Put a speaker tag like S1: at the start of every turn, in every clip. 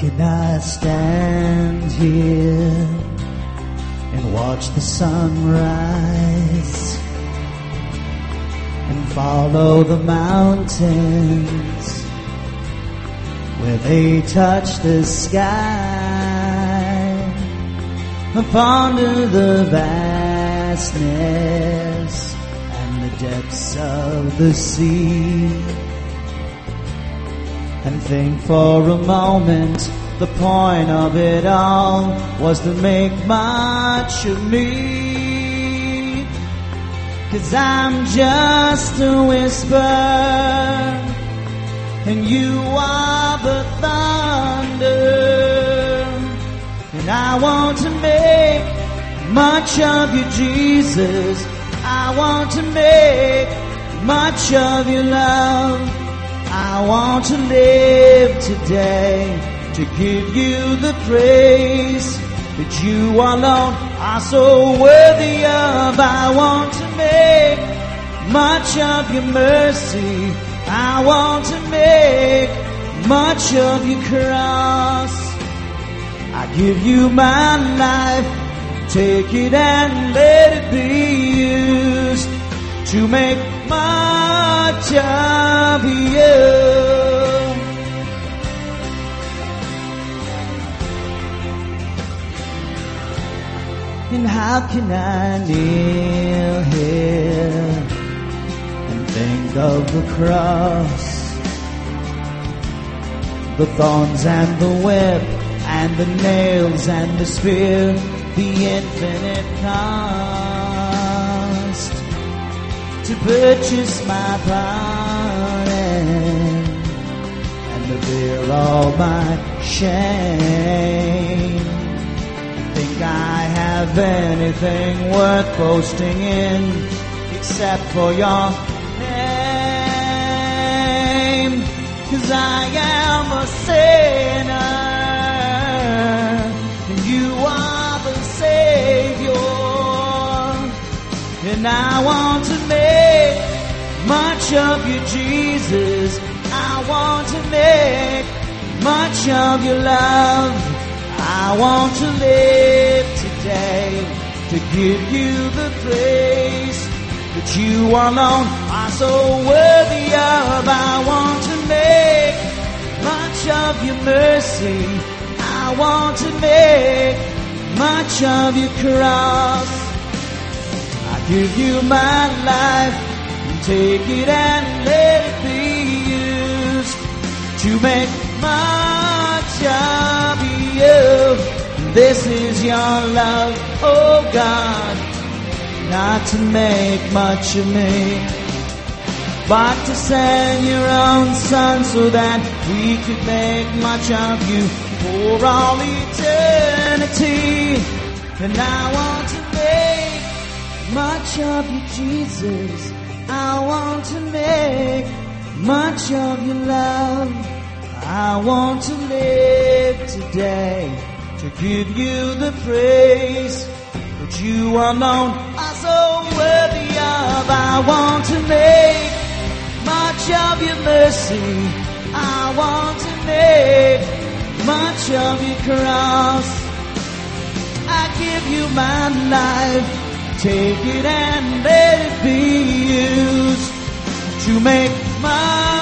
S1: Can I stand here and watch the sunrise and follow the mountains where they touch the sky. And ponder the vastness and the depths of the sea and think for a moment the point of it all was to make much of me. Cause I'm just a whisper and you are the thunder. And I want to make much of you Jesus. I want to make much of your love. I want to live today to give you the praise that you alone are so worthy of. I want to make much of your mercy. I want to make much of your cross. I give you my life. Take it and let it be used to make much of you. And how can I kneel here and think of the cross, the thorns and the whip and the nails and the spear, the infinite cost to purchase my pardon and to bear all my shame. I have anything worth boasting in except for your name? Cause I am a sinner and you are the Savior. And I want to make much of you, Jesus. I want to make much of your love. I want to live today to give you the praise that you alone are so worthy of. I want to make much of your mercy. I want to make much of your cross. I give you my life and take it and let it be used to make much of you. This is your love, oh God, not to make much of me, but to send your own son so that we could make much of you for all eternity. And I want to make much of you, Jesus. I want to make much of your love. I want to live today to give you the praise that you are so worthy of. I want to make much of your mercy. I want to make much of your cross. I give you my life. Take it and let it be used to make much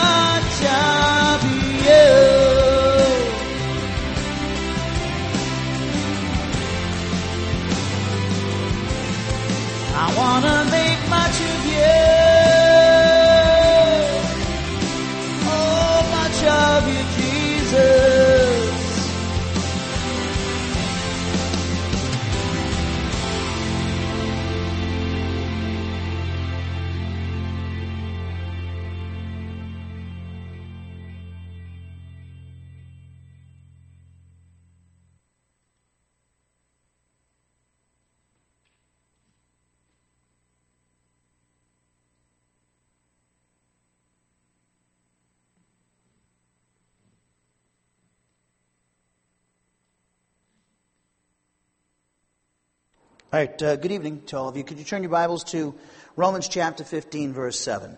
S2: All right, uh, good evening to all of you. Could you turn your Bibles to Romans chapter 15, verse 7?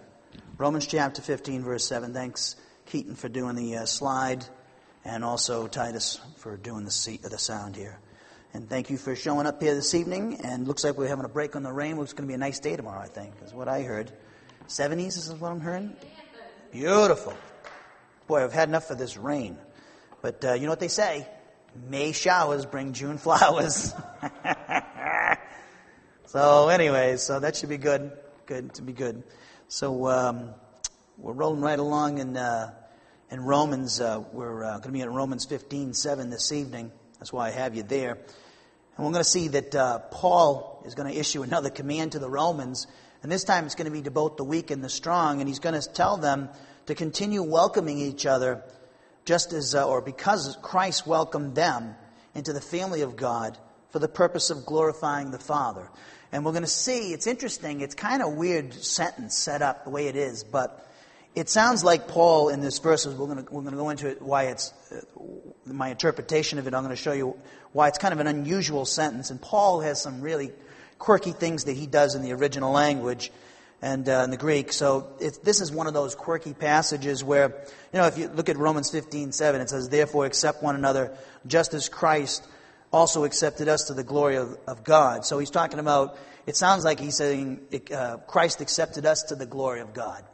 S2: Romans chapter 15, verse 7. Thanks, Keaton, for doing the uh, slide. and also Titus for doing the, seat, the sound here. And thank you for showing up here this evening. And looks like we're having a break on the rain. It's going to be a nice day tomorrow, I think, is what I heard. 70s is what I'm hearing? Beautiful. Boy, I've had enough of this rain. But uh, you know what they say? May showers bring June flowers. so, anyways, so that should be good. Good to be good. So um, we're rolling right along in uh, in Romans. Uh, we're uh, going to be in Romans 15, 7 this evening. That's why I have you there. And we're going to see that uh, Paul is going to issue another command to the Romans. And this time it's going to be to both the weak and the strong. And he's going to tell them to continue welcoming each other just as, uh, or because Christ welcomed them into the family of God for the purpose of glorifying the Father. And we're going to see, it's interesting, it's kind of weird sentence set up the way it is, but it sounds like Paul in this verse, we're going to, we're going to go into it, why it's, uh, my interpretation of it, I'm going to show you why it's kind of an unusual sentence. And Paul has some really quirky things that he does in the original language and uh, in the Greek. So this is one of those quirky passages where, you know, if you look at Romans 15, 7, it says, Therefore accept one another just as Christ also accepted us to the glory of, of God. So he's talking about, it sounds like he's saying uh, Christ accepted us to the glory of God.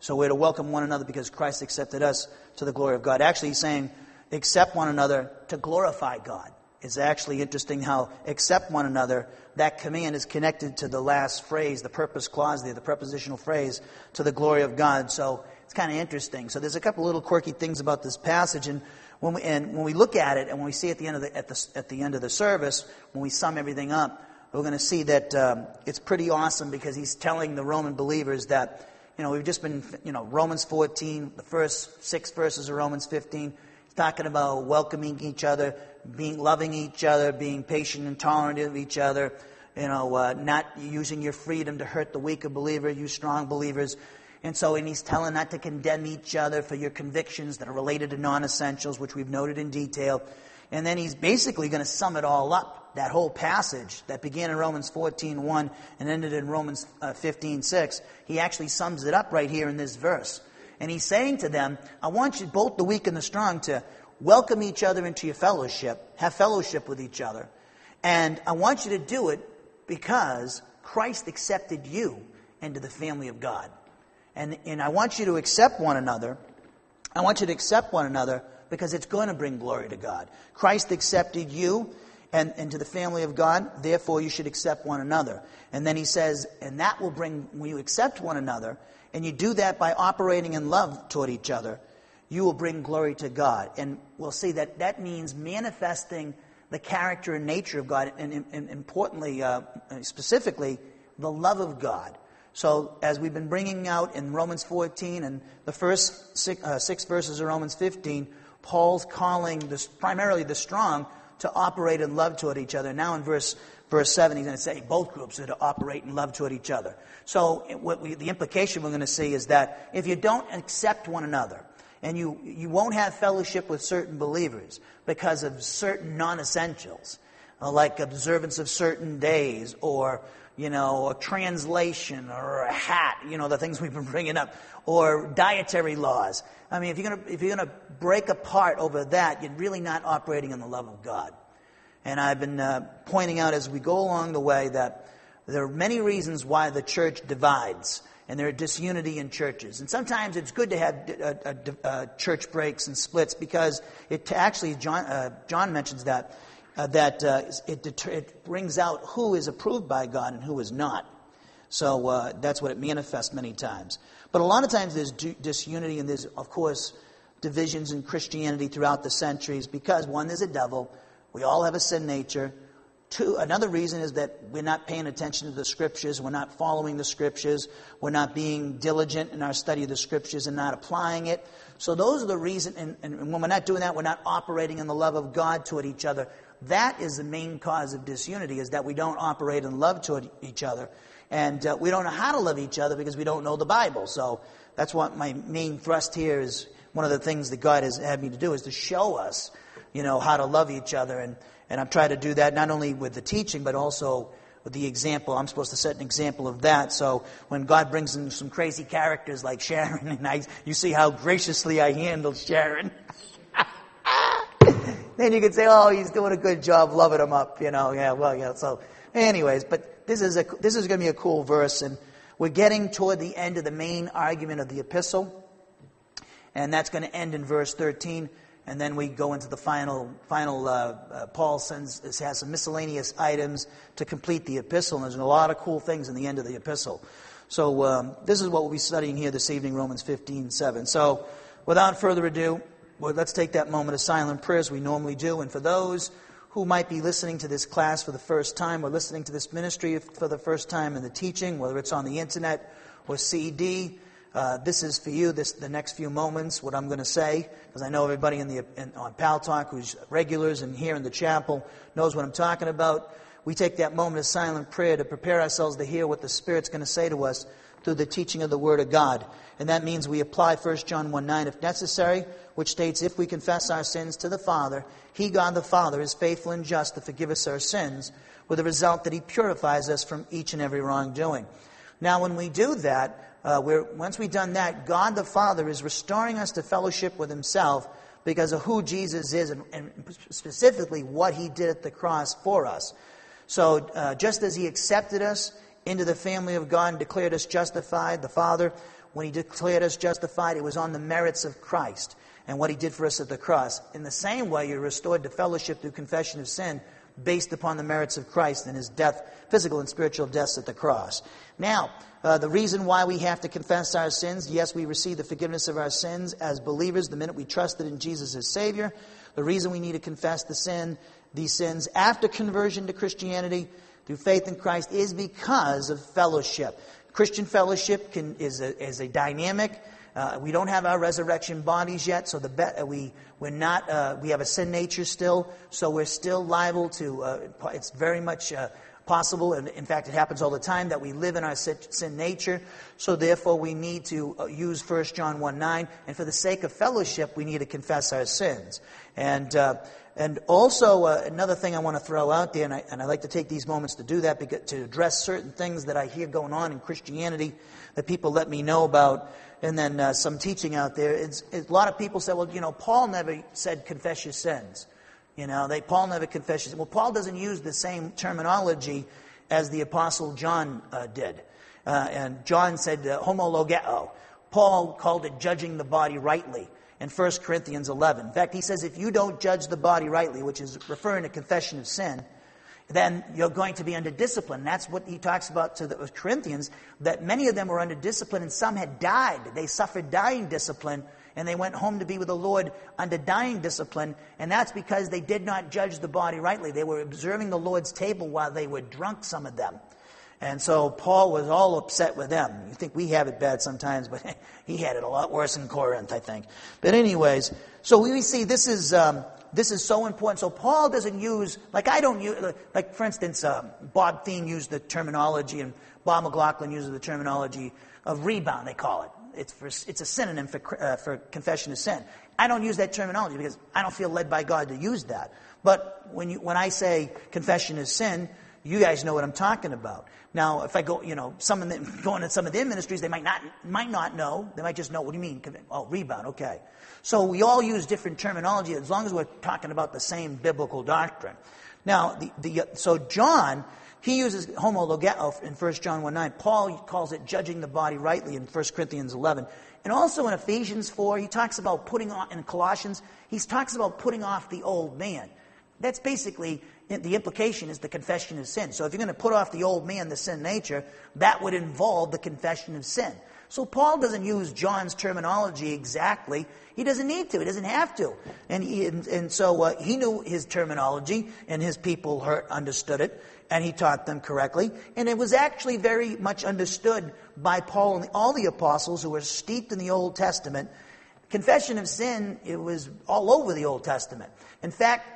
S2: So we're to welcome one another because Christ accepted us to the glory of God. Actually, he's saying, accept one another to glorify God. It's actually interesting how accept one another, that command is connected to the last phrase, the purpose clause there, the prepositional phrase, to the glory of God. So it's kind of interesting. So there's a couple little quirky things about this passage, and when we, and when we look at it, and when we see at the end of the, at the, at the, end of the service, when we sum everything up, we're going to see that um, it's pretty awesome because he's telling the Roman believers that you know, we've just been, you know, Romans 14, the first six verses of Romans 15, he's talking about welcoming each other, being loving each other, being patient and tolerant of each other, you know, uh, not using your freedom to hurt the weaker believer, you strong believers. And so, and he's telling not to condemn each other for your convictions that are related to non-essentials, which we've noted in detail. And then he's basically going to sum it all up. That whole passage that began in Romans 14.1 and ended in Romans uh, 15.6, he actually sums it up right here in this verse. And he's saying to them, I want you, both the weak and the strong, to welcome each other into your fellowship, have fellowship with each other. And I want you to do it because Christ accepted you into the family of God. And, and I want you to accept one another. I want you to accept one another because it's going to bring glory to God. Christ accepted you and into the family of God, therefore you should accept one another. And then he says, and that will bring, when you accept one another, and you do that by operating in love toward each other, you will bring glory to God. And we'll see that that means manifesting the character and nature of God, and, and importantly, uh, specifically, the love of God. So, as we've been bringing out in Romans 14 and the first six, uh, six verses of Romans 15, Paul's calling this, primarily the strong to operate in love toward each other. Now in verse, verse 7, he's going to say both groups are to operate in love toward each other. So what we, the implication we're going to see is that if you don't accept one another, and you, you won't have fellowship with certain believers because of certain non-essentials, uh, like observance of certain days or you know, a translation or a hat, you know, the things we've been bringing up, or dietary laws. I mean, if you're going to, if you're to break apart over that, you're really not operating in the love of God. And I've been uh, pointing out as we go along the way that there are many reasons why the church divides and there are disunity in churches. And sometimes it's good to have uh, uh, uh, church breaks and splits because it actually, John, uh, John mentions that, uh, that uh, it, deter- it brings out who is approved by God and who is not. So that's what it manifests many times. But a lot of times there's disunity and there's, of course, divisions in Christianity throughout the centuries because, one, there's a devil. We all have a sin nature. Two, another reason is that we're not paying attention to the scriptures. We're not following the scriptures. We're not being diligent in our study of the scriptures and not applying it. So those are the reasons. And, and when we're not doing that, we're not operating in the love of God toward each other. That is the main cause of disunity, is that we don't operate in love toward each other. And uh, we don't know how to love each other because we don't know the Bible. So that's what my main thrust here is. One of the things that God has had me to do is to show us, you know, how to love each other. And, and I'm trying to do that not only with the teaching, but also with the example. I'm supposed to set an example of that. So when God brings in some crazy characters like Sharon, and I, you see how graciously I handled Sharon. then you could say, oh, he's doing a good job loving them up, you know. Yeah, well, yeah. So, anyways, but this is a this is going to be a cool verse, and we're getting toward the end of the main argument of the epistle, and that's going to end in verse 13. And then we go into the final, final. Uh, uh, Paul sends has some miscellaneous items to complete the epistle, and there's a lot of cool things in the end of the epistle. So um, this is what we'll be studying here this evening, Romans 15, 7. So without further ado, well, let's take that moment of silent prayer as we normally do. And for those who might be listening to this class for the first time or listening to this ministry for the first time in the teaching, whether it's on the internet or CD, uh, this is for you, this, the next few moments, what I'm going to say, because I know everybody in the, in, on Pal Talk who's regulars and here in the chapel knows what I'm talking about. We take that moment of silent prayer to prepare ourselves to hear what the Spirit's going to say to us through the teaching of the Word of God. And that means we apply 1 John 1 9 if necessary, which states, If we confess our sins to the Father, He, God the Father, is faithful and just to forgive us our sins, with the result that He purifies us from each and every wrongdoing. Now, when we do that, uh, once we've done that, God the Father is restoring us to fellowship with Himself because of who Jesus is and, and specifically what He did at the cross for us. So, uh, just as He accepted us into the family of God and declared us justified, the Father, when He declared us justified, it was on the merits of Christ and what He did for us at the cross. In the same way, you're restored to fellowship through confession of sin based upon the merits of Christ and His death, physical and spiritual deaths at the cross. Now, uh, the reason why we have to confess our sins, yes, we receive the forgiveness of our sins as believers the minute we trusted in Jesus as Savior. The reason we need to confess the sin, these sins after conversion to Christianity through faith in Christ is because of fellowship. Christian fellowship can, is, a, is a dynamic. Uh, we don't have our resurrection bodies yet, so the be- uh, we we're not uh, we have a sin nature still, so we're still liable to. Uh, it's very much uh, possible, and in fact, it happens all the time that we live in our sin nature. So therefore, we need to uh, use 1 John 1 9, and for the sake of fellowship, we need to confess our sins. And and also uh, another thing I want to throw out there, and I, and I like to take these moments to do that because, to address certain things that I hear going on in Christianity that people let me know about, and then uh, some teaching out there. It's, a lot of people say, well, you know, Paul never said confess your sins. You know, they, Paul never confesses. Well, Paul doesn't use the same terminology as the Apostle John uh, did. Uh, and John said uh, homologeo. Paul called it judging the body rightly in 1 Corinthians 11. In fact, he says if you don't judge the body rightly, which is referring to confession of sin, then you're going to be under discipline. That's what he talks about to the Corinthians, that many of them were under discipline and some had died. They suffered dying discipline and they went home to be with the Lord under dying discipline, and that's because they did not judge the body rightly. They were observing the Lord's table while they were drunk, some of them. And so Paul was all upset with them. You think we have it bad sometimes, but he had it a lot worse in Corinth, I think. But anyways, so we see this is um, this is so important. So Paul doesn't use like I don't use like for instance, um, Bob Thieme used the terminology, and Bob McLaughlin uses the terminology of rebound. They call it it's, for, it's a synonym for, uh, for confession of sin. I don't use that terminology because I don't feel led by God to use that. But when, you, when I say confession is sin, you guys know what I'm talking about. Now, if I go, you know, some of them, going to some of their ministries, they might not, might not know. They might just know, what do you mean? Oh, rebound, okay. So we all use different terminology as long as we're talking about the same biblical doctrine. Now, the, the, uh, so John he uses homologeo uh, in 1 John 1 9. Paul calls it judging the body rightly in 1 Corinthians 11. And also in Ephesians 4, he talks about putting on, in Colossians, he talks about putting off the old man. That's basically, the implication is the confession of sin. So if you're going to put off the old man, the sin nature, that would involve the confession of sin. So Paul doesn't use John's terminology exactly. He doesn't need to. He doesn't have to. And, he, and, and so uh, he knew his terminology, and his people heard, understood it and he taught them correctly. And it was actually very much understood by Paul and all the apostles who were steeped in the Old Testament. Confession of sin, it was all over the Old Testament. In fact,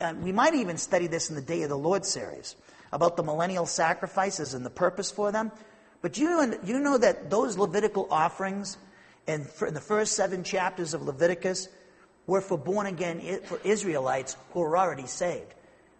S2: uh, we might even study this in the Day of the Lord series about the millennial sacrifices and the purpose for them. But you, you know that those Levitical offerings in, in the first seven chapters of Leviticus were for born again for Israelites who were already saved.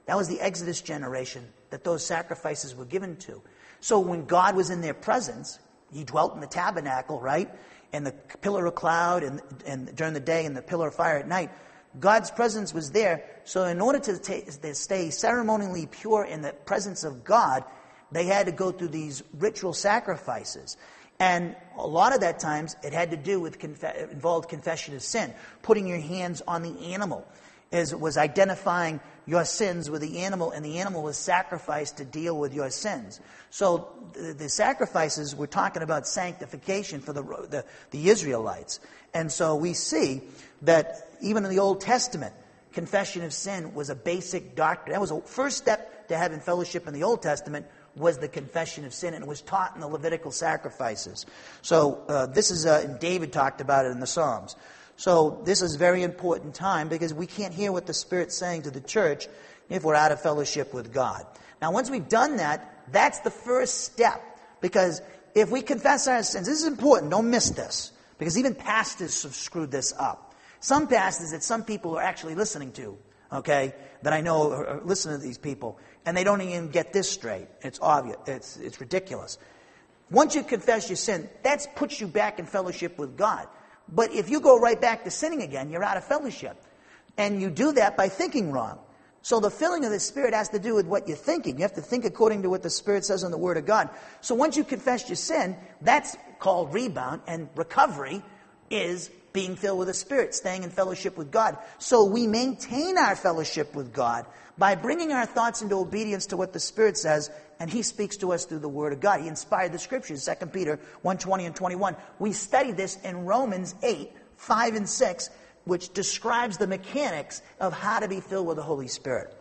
S2: That was the Exodus generation that those sacrifices were given to. So when God was in their presence, he dwelt in the tabernacle, right? And the pillar of cloud and, and during the day and the pillar of fire at night. God's presence was there. So, in order to, to stay ceremonially pure in the presence of God, they had to go through these ritual sacrifices. And a lot of that times it had to do with involved confession of sin, putting your hands on the animal, was identifying your sins with the animal, and the animal was sacrificed to deal with your sins. So the, the sacrifices were talking about sanctification for the, the, the Israelites. And so we see that even in the Old Testament, confession of sin was a basic doctrine. That was a first step to having fellowship in the Old Testament was the confession of sin, and was taught in the Levitical sacrifices. So uh, this is, uh, David talked about it in the Psalms. So this is a very important time because we can't hear what the Spirit's saying to the church if we're out of fellowship with God. Now, once we've done that, that's the first step because if we confess our sins, this is important. Don't miss this because even pastors have screwed this up. Some pastors that some people are actually listening to, okay, that I know are listening to these people, and they don't even get this straight. It's obvious. It's, it's ridiculous. Once you confess your sin, that puts you back in fellowship with God. But if you go right back to sinning again, you're out of fellowship. And you do that by thinking wrong. So the filling of the Spirit has to do with what you're thinking. You have to think according to what the Spirit says in the Word of God. So once you confess your sin, that's called rebound, and recovery is being filled with the Spirit, staying in fellowship with God. So we maintain our fellowship with God by bringing our thoughts into obedience to what the Spirit says, and He speaks to us through the Word of God. He inspired the Scriptures, 2 Peter 1 20 and 21. We studied this in Romans 8, 5 and 6, which describes the mechanics of how to be filled with the Holy Spirit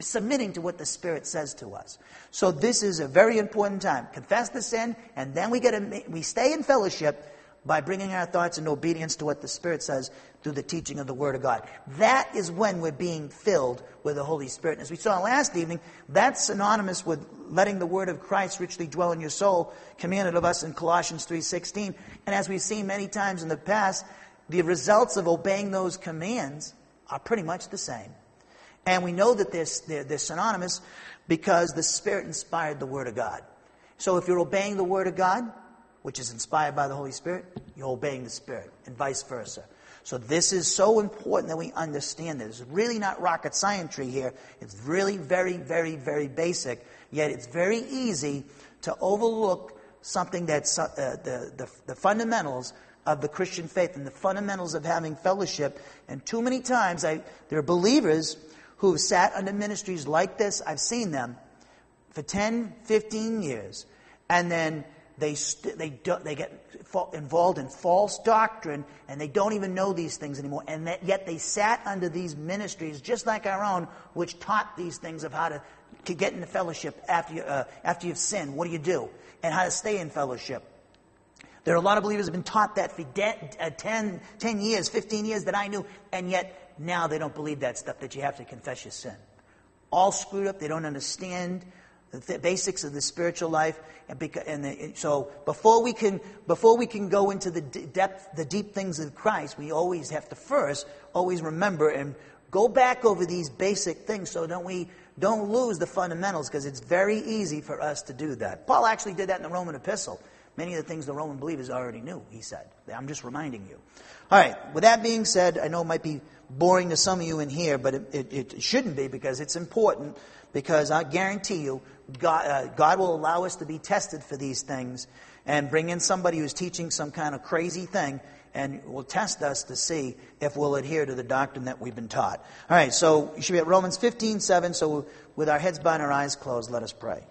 S2: submitting to what the Spirit says to us. So this is a very important time. Confess the sin, and then we get a, we stay in fellowship by bringing our thoughts in obedience to what the Spirit says through the teaching of the Word of God. That is when we're being filled with the Holy Spirit. And as we saw last evening, that's synonymous with letting the Word of Christ richly dwell in your soul, commanded of us in Colossians 3.16. And as we've seen many times in the past, the results of obeying those commands are pretty much the same. And we know that they're, they're, they're synonymous because the Spirit inspired the Word of God. So if you're obeying the Word of God, which is inspired by the Holy Spirit, you're obeying the Spirit, and vice versa. So this is so important that we understand this. It's really not rocket science here. It's really very, very, very basic. Yet it's very easy to overlook something that's uh, the, the, the fundamentals of the Christian faith and the fundamentals of having fellowship. And too many times, I, there are believers who have sat under ministries like this. I've seen them for 10, 15 years. And then they, st- they, do- they get involved in false doctrine and they don't even know these things anymore. And that, yet they sat under these ministries, just like our own, which taught these things of how to, to get into fellowship after, you, uh, after you've sinned. What do you do? And how to stay in fellowship. There are a lot of believers have been taught that for de- uh, 10, 10 years, 15 years that I knew, and yet now they don't believe that stuff, that you have to confess your sin. All screwed up, they don't understand the basics of the spiritual life. And, beca- and the, so before we can before we can go into the depth, the deep things of Christ, we always have to first always remember and go back over these basic things. So don't we don't lose the fundamentals because it's very easy for us to do that. Paul actually did that in the Roman epistle. Many of the things the Roman believers already knew, he said. I'm just reminding you. All right, with that being said, I know it might be boring to some of you in here, but it, it, it shouldn't be because it's important because I guarantee you, God, uh, God will allow us to be tested for these things and bring in somebody who's teaching some kind of crazy thing and will test us to see if we'll adhere to the doctrine that we've been taught. All right, so you should be at Romans 15, 7. So with our heads bowed and our eyes closed, let us pray.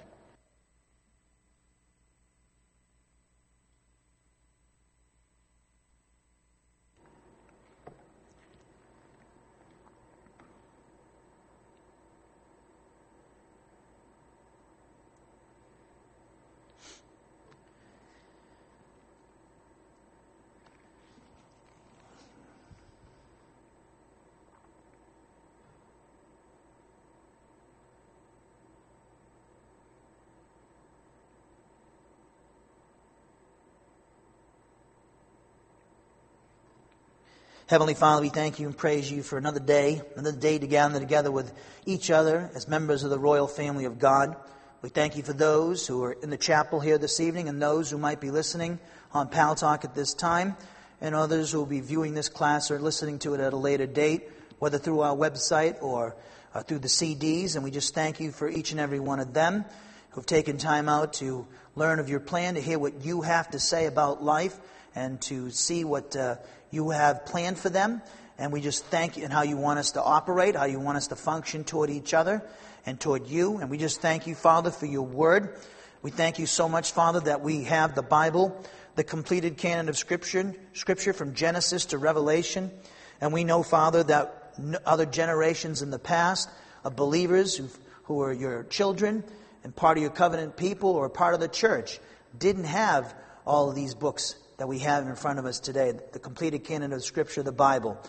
S2: Heavenly Father, we thank you and praise you for another day, another day to gather together with each other as members of the royal family of God. We thank you for those who are in the chapel here this evening and those who might be listening on Pal Talk at this time and others who will be viewing this class or listening to it at a later date. whether through our website or uh, through the CDs. And we just thank you for each and every one of them who've taken time out to learn of your plan, to hear what you have to say about life, and to see what uh, you have planned for them. And we just thank you and how you want us to operate, how you want us to function toward each other and toward you. And we just thank you, Father, for your word. We thank you so much, Father, that we have the Bible, the completed canon of Scripture, Scripture from Genesis to Revelation. And we know, Father, that other generations in the past of believers who, who are your children and part of your covenant people or part of the church didn't have all of these books that we have in front of us today, the completed canon of Scripture, the Bible.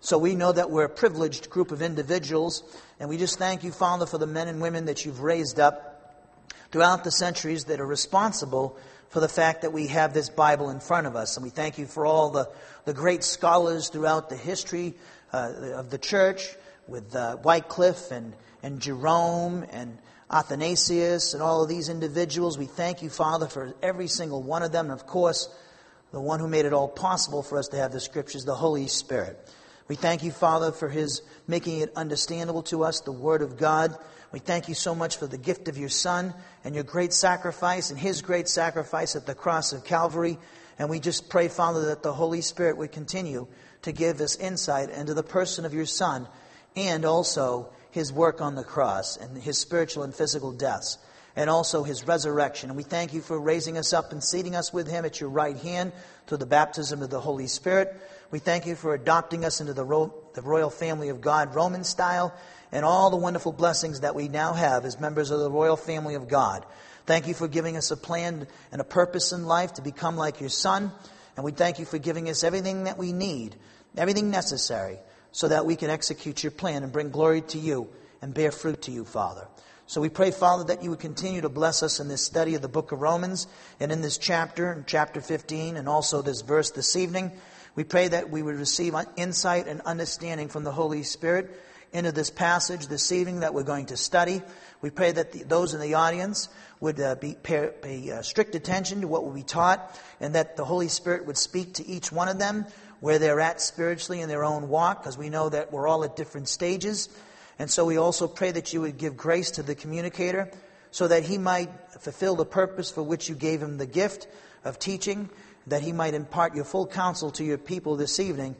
S2: So we know that we're a privileged group of individuals, and we just thank you, Father, for the men and women that you've raised up throughout the centuries that are responsible for the fact that we have this Bible in front of us. And we thank you for all the, the great scholars throughout the history uh, of the church with uh, Wycliffe and, and Jerome and Athanasius and all of these individuals. We thank you, Father, for every single one of them. And of course, the one who made it all possible for us to have the scriptures, the Holy Spirit. We thank you, Father, for his making it understandable to us, the Word of God. We thank you so much for the gift of your Son and your great sacrifice and his great sacrifice at the cross of Calvary. And we just pray, Father, that the Holy Spirit would continue to give us insight into the person of your Son and also his work on the cross and his spiritual and physical deaths and also his resurrection. And we thank you for raising us up and seating us with him at your right hand through the baptism of the Holy Spirit. We thank you for adopting us into the, ro- the royal family of God, Roman style and all the wonderful blessings that we now have as members of the royal family of God. Thank you for giving us a plan and a purpose in life to become like your Son. And we thank you for giving us everything that we need, everything necessary, so that we can execute your plan and bring glory to you and bear fruit to you, Father. So we pray, Father, that you would continue to bless us in this study of the book of Romans and in this chapter, in chapter 15, and also this verse this evening. We pray that we would receive insight and understanding from the Holy Spirit into this passage this evening that we're going to study. We pray that the, those in the audience would uh, be, pay, pay uh, strict attention to what will be taught and that the Holy Spirit would speak to each one of them where they're at spiritually in their own walk because we know that we're all at different stages. And so we also pray that you would give grace to the communicator so that he might fulfill the purpose for which you gave him the gift of teaching, that he might impart your full counsel to your people this evening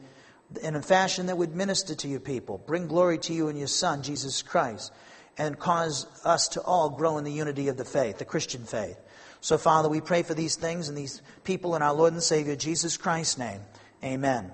S2: in a fashion that would minister to your people, bring glory to you and your Son, Jesus Christ, and cause us to all grow in the unity of the faith, the Christian faith. So, Father, we pray for these things and these people in our Lord and Savior, Jesus Christ's name. Amen.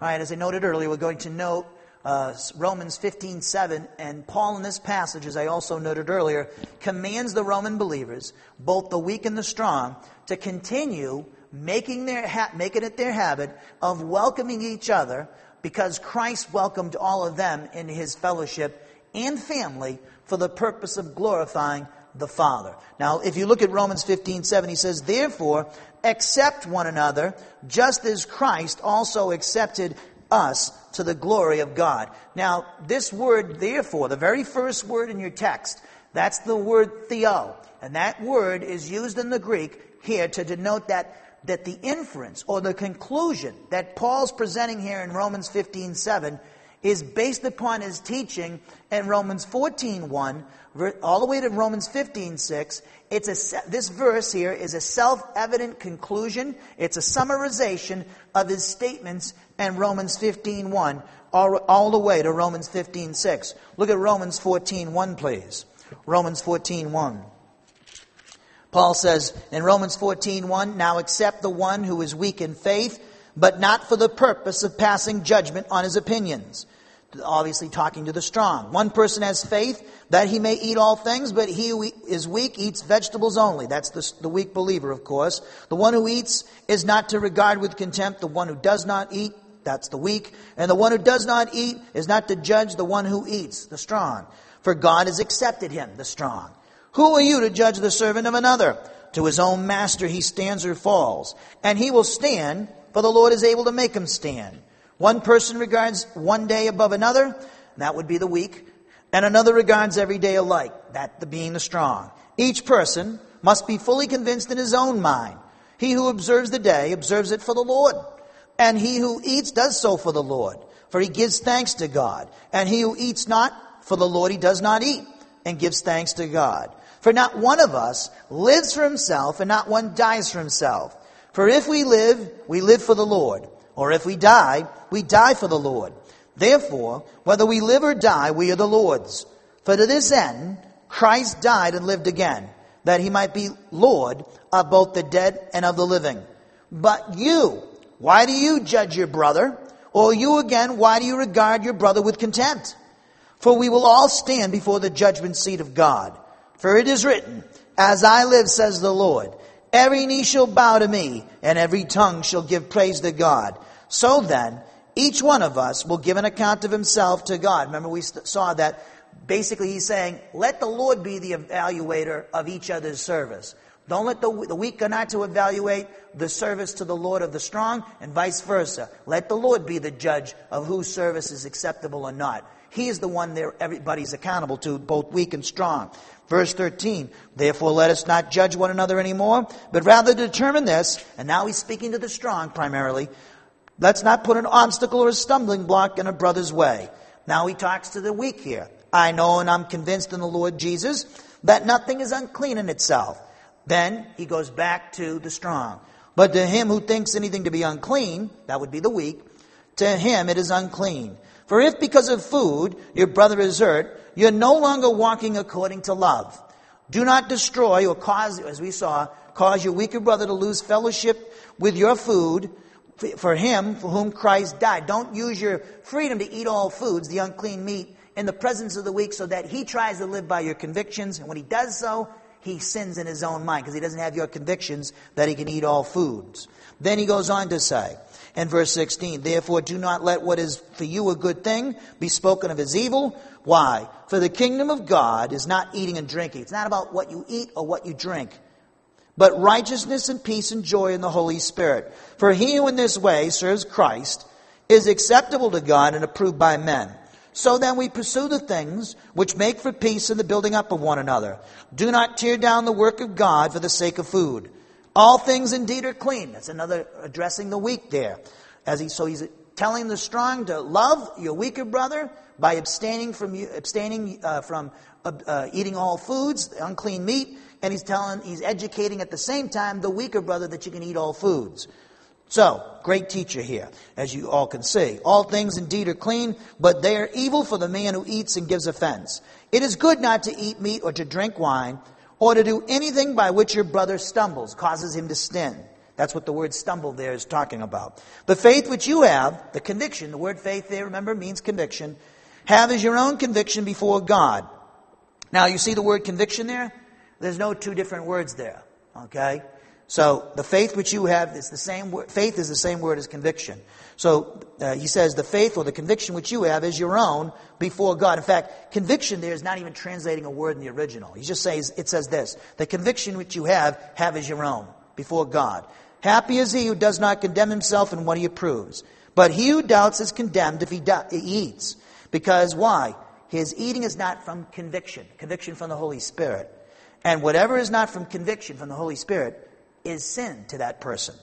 S2: All right, as I noted earlier, we're going to note uh, Romans 15 7. And Paul, in this passage, as I also noted earlier, commands the Roman believers, both the weak and the strong, to continue making, their ha- making it their habit of welcoming each other because Christ welcomed all of them in his fellowship and family for the purpose of glorifying the Father. Now, if you look at Romans 15, 7, he says, Therefore, accept one another, just as Christ also accepted us to the glory of God. Now, this word, therefore, the very first word in your text, that's the word theo. And that word is used in the Greek here to denote that that the inference or the conclusion that Paul's presenting here in Romans 15 7 is based upon his teaching in Romans 14 1, all the way to Romans 15 6. It's a, this verse here is a self evident conclusion, it's a summarization of his statements in Romans 15 1, all, all the way to Romans 15 6. Look at Romans 14 1, please. Romans 14 1. Paul says in Romans 14:1, "Now accept the one who is weak in faith, but not for the purpose of passing judgment on his opinions." Obviously talking to the strong. One person has faith that he may eat all things, but he who is weak eats vegetables only. That's the, the weak believer, of course. The one who eats is not to regard with contempt the one who does not eat. That's the weak. And the one who does not eat is not to judge the one who eats, the strong. For God has accepted him, the strong. Who are you to judge the servant of another? To his own master he stands or falls. And he will stand, for the Lord is able to make him stand. One person regards one day above another, that would be the weak, and another regards every day alike, that the being the strong. Each person must be fully convinced in his own mind. He who observes the day observes it for the Lord, and he who eats does so for the Lord. for he gives thanks to God. And he who eats not for the Lord, he does not eat, and gives thanks to God. For not one of us lives for himself, and not one dies for himself. For if we live, we live for the Lord. Or if we die, we die for the Lord. Therefore, whether we live or die, we are the Lord's. For to this end, Christ died and lived again, that he might be Lord of both the dead and of the living. But you, why do you judge your brother? Or you again, why do you regard your brother with contempt? For we will all stand before the judgment seat of God. For it is written, As I live, says the Lord, every knee shall bow to me, and every tongue shall give praise to God. So then, each one of us will give an account of himself to God. Remember, we saw that basically he's saying, let the Lord be the evaluator of each other's service. Don't let the, the weak go not to evaluate the service to the Lord of the strong, and vice versa. Let the Lord be the judge of whose service is acceptable or not. He is the one there everybody's accountable to, both weak and strong. Verse 13, therefore let us not judge one another anymore, but rather determine this, and now he's speaking to the strong primarily, let's not put an obstacle or a stumbling block in a brother's way. Now he talks to the weak here. I know and I'm convinced in the Lord Jesus that nothing is unclean in itself. Then he goes back to the strong. But to him who thinks anything to be unclean, that would be the weak, to him it is unclean. For if because of food your brother is hurt, you're no longer walking according to love. Do not destroy or cause, as we saw, cause your weaker brother to lose fellowship with your food for him for whom Christ died. Don't use your freedom to eat all foods, the unclean meat, in the presence of the weak so that he tries to live by your convictions. And when he does so, he sins in his own mind because he doesn't have your convictions that he can eat all foods. Then he goes on to say, in verse 16, therefore do not let what is for you a good thing be spoken of as evil. Why? For the kingdom of God is not eating and drinking. It's not about what you eat or what you drink, but righteousness and peace and joy in the Holy Spirit. For he who in this way serves Christ is acceptable to God and approved by men. So then we pursue the things which make for peace and the building up of one another. Do not tear down the work of God for the sake of food. All things indeed are clean. That's another addressing the weak there. As he, so he's telling the strong to love your weaker brother by abstaining from abstaining uh, from uh, uh, eating all foods, unclean meat, and he's telling, he's educating at the same time the weaker brother that you can eat all foods. So, great teacher here, as you all can see. All things indeed are clean, but they are evil for the man who eats and gives offense. It is good not to eat meat or to drink wine or to do anything by which your brother stumbles, causes him to sin. That's what the word stumble there is talking about. The faith which you have, the conviction, the word faith there, remember, means conviction, have as your own conviction before God. Now, you see the word conviction there? There's no two different words there. Okay? So the faith which you have is the same word, faith is the same word as conviction. So uh, he says the faith or the conviction which you have is your own before God. In fact, conviction there is not even translating a word in the original. He just says, it says this, the conviction which you have, have as your own before God. Happy is he who does not condemn himself in what he approves. But he who doubts is condemned if he, do- he eats. Because why? His eating is not from conviction, conviction from the Holy Spirit. And whatever is not from conviction from the Holy Spirit is sin to that person.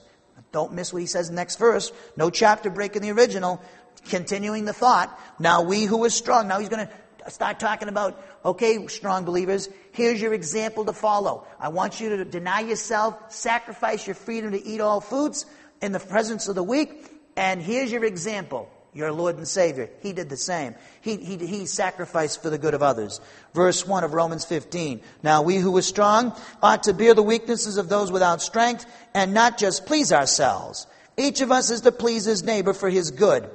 S2: Don't miss what he says next verse. No chapter break in the original. Continuing the thought. Now we who are strong. Now he's going to start talking about, okay, strong believers, here's your example to follow. I want you to deny yourself, sacrifice your freedom to eat all foods in the presence of the weak, and here's your example your Lord and Savior. He did the same. He, he, he sacrificed for the good of others. Verse 1 of Romans 15. Now we who are strong ought to bear the weaknesses of those without strength and not just please ourselves. Each of us is to please his neighbor for his good,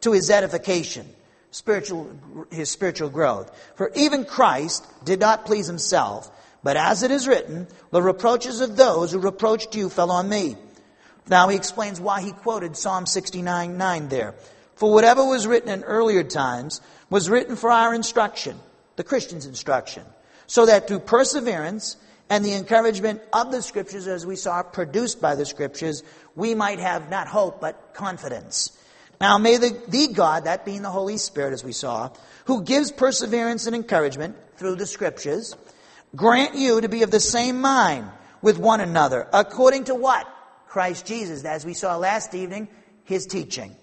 S2: to his edification, spiritual, his spiritual growth. For even Christ did not please himself, but as it is written, the reproaches of those who reproached you fell on me. Now he explains why he quoted Psalm 69 9 there. For whatever was written in earlier times was written for our instruction, the Christian's instruction, so that through perseverance and the encouragement of the Scriptures, as we saw produced by the Scriptures, we might have not hope, but confidence. Now may the, the God, that being the Holy Spirit, as we saw, who gives perseverance and encouragement through the Scriptures, grant you to be of the same mind with one another, according to what? Christ Jesus, as we saw last evening, his teaching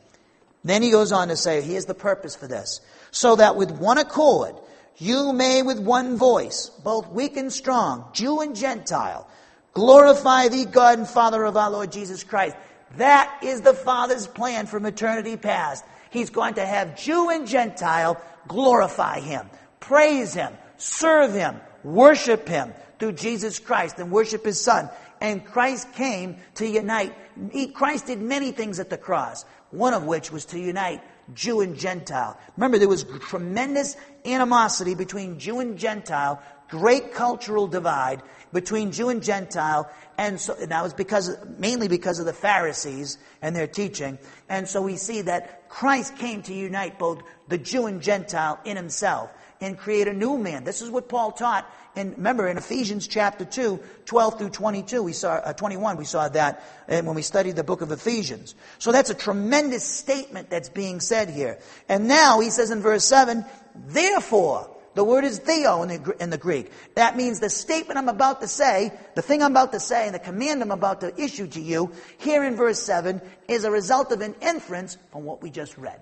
S2: Then he goes on to say, here's the purpose for this. So that with one accord, you may with one voice, both weak and strong, Jew and Gentile, glorify the God and Father of our Lord Jesus Christ. That is the Father's plan from eternity past. He's going to have Jew and Gentile glorify Him, praise Him, serve Him, worship Him through Jesus Christ and worship His Son. And Christ came to unite. He, Christ did many things at the cross, one of which was to unite Jew and Gentile. Remember, there was tremendous animosity between Jew and Gentile, great cultural divide between Jew and Gentile, and so and that was because mainly because of the Pharisees and their teaching. And so we see that Christ came to unite both the Jew and Gentile in himself and create a new man. This is what Paul taught and remember in Ephesians chapter 2, 12 through 22, we saw, uh, 21, we saw that when we studied the book of Ephesians. So that's a tremendous statement that's being said here. And now he says in verse 7, therefore, the word is dio in the, in the Greek. That means the statement I'm about to say, the thing I'm about to say, and the command I'm about to issue to you, here in verse 7, is a result of an inference from what we just read.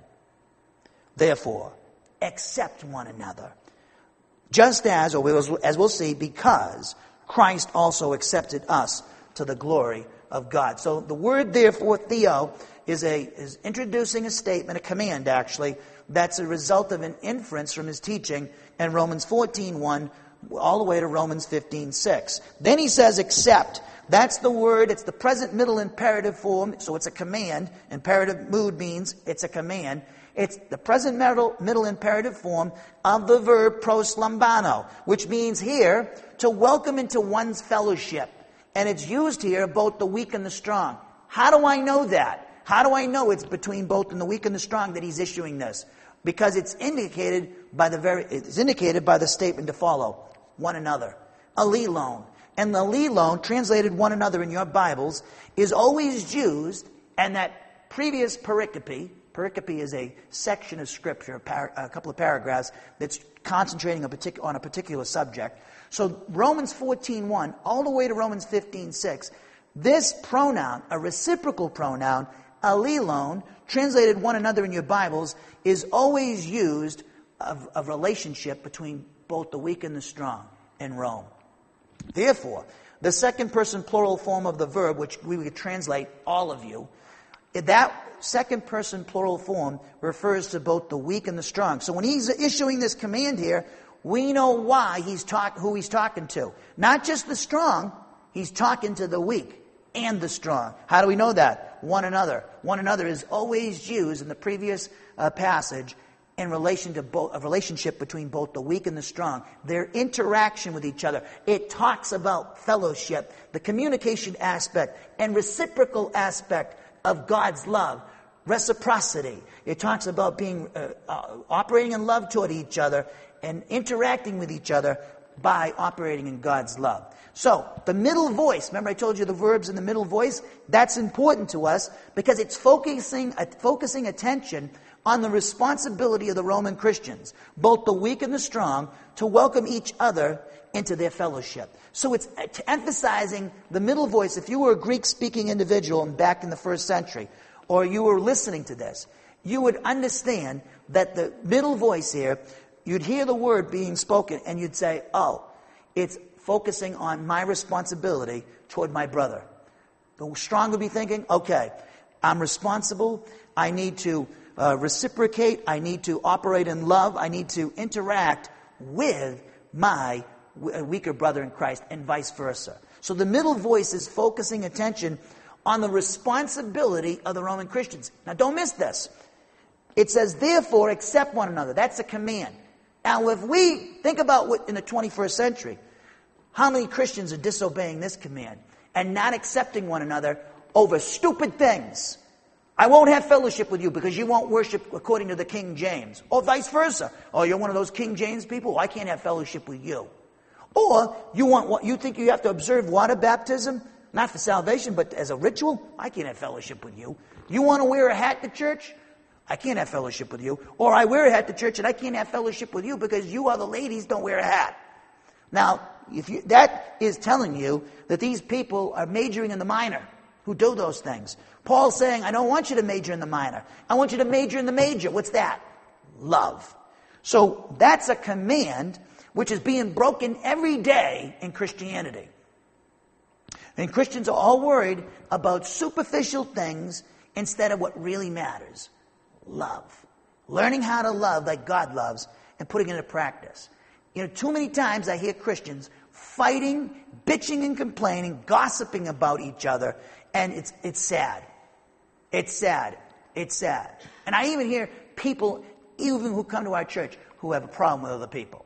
S2: Therefore, accept one another just as, or as we'll see, because Christ also accepted us to the glory of God. So the word therefore, dio, is a is introducing a statement, a command actually, that's a result of an inference from his teaching in Romans 14, 1, all the way to Romans 15, 6. Then he says accept. That's the word, it's the present middle imperative form, so it's a command. Imperative mood means it's a command. It's the present middle, middle imperative form of the verb proslambano, which means here to welcome into one's fellowship. And it's used here both the weak and the strong. How do I know that? How do I know it's between both and the weak and the strong that he's issuing this? Because it's indicated by the very, it's indicated by the statement to follow. One another. Allelon. And the allelon, translated one another in your Bibles, is always used, and that previous pericope, Pericope is a section of scripture, a, par- a couple of paragraphs that's concentrating a partic- on a particular subject. So Romans 14.1 all the way to Romans 15.6, this pronoun, a reciprocal pronoun, allelon, translated one another in your Bibles, is always used of, of relationship between both the weak and the strong in Rome. Therefore, the second person plural form of the verb, which we would translate all of you, that second person plural form refers to both the weak and the strong. So when he's issuing this command here, we know why he's talk, who he's talking to. Not just the strong, he's talking to the weak and the strong. How do we know that? One another. One another is always used in the previous uh, passage in relation to both a relationship between both the weak and the strong their interaction with each other it talks about fellowship the communication aspect and reciprocal aspect of God's love. Reciprocity. It talks about being uh, uh, operating in love toward each other and interacting with each other by operating in God's love. So, the middle voice, remember I told you the verbs in the middle voice? That's important to us because it's focusing, uh, focusing attention on the responsibility of the Roman Christians, both the weak and the strong, to welcome each other into their fellowship. So it's emphasizing the middle voice. If you were a Greek speaking individual back in the first century, or you were listening to this, you would understand that the middle voice here, you'd hear the word being spoken and you'd say, oh, it's focusing on my responsibility toward my brother. The strong would be thinking, okay, I'm responsible. I need to uh, reciprocate. I need to operate in love. I need to interact with my a weaker brother in Christ, and vice versa. So the middle voice is focusing attention on the responsibility of the Roman Christians. Now, don't miss this. It says, therefore, accept one another. That's a command. Now, if we think about what in the 21st century, how many Christians are disobeying this command and not accepting one another over stupid things? I won't have fellowship with you because you won't worship according to the King James. Or vice versa. Oh, you're one of those King James people? Well, I can't have fellowship with you. Or you want what you think you have to observe water baptism, not for salvation, but as a ritual. I can't have fellowship with you. You want to wear a hat to church? I can't have fellowship with you. Or I wear a hat to church and I can't have fellowship with you because you other ladies don't wear a hat. Now, if you, that is telling you that these people are majoring in the minor. who do those things. Paul's saying, I don't want you to major in the minor. I want you to major in the major. What's that? Love. So that's a command which is being broken every day in Christianity. And Christians are all worried about superficial things instead of what really matters love. Learning how to love like God loves and putting it into practice. You know, too many times I hear Christians fighting, bitching and complaining, gossiping about each other, and it's, it's sad. It's sad. It's sad. And I even hear people, even who come to our church, who have a problem with other people.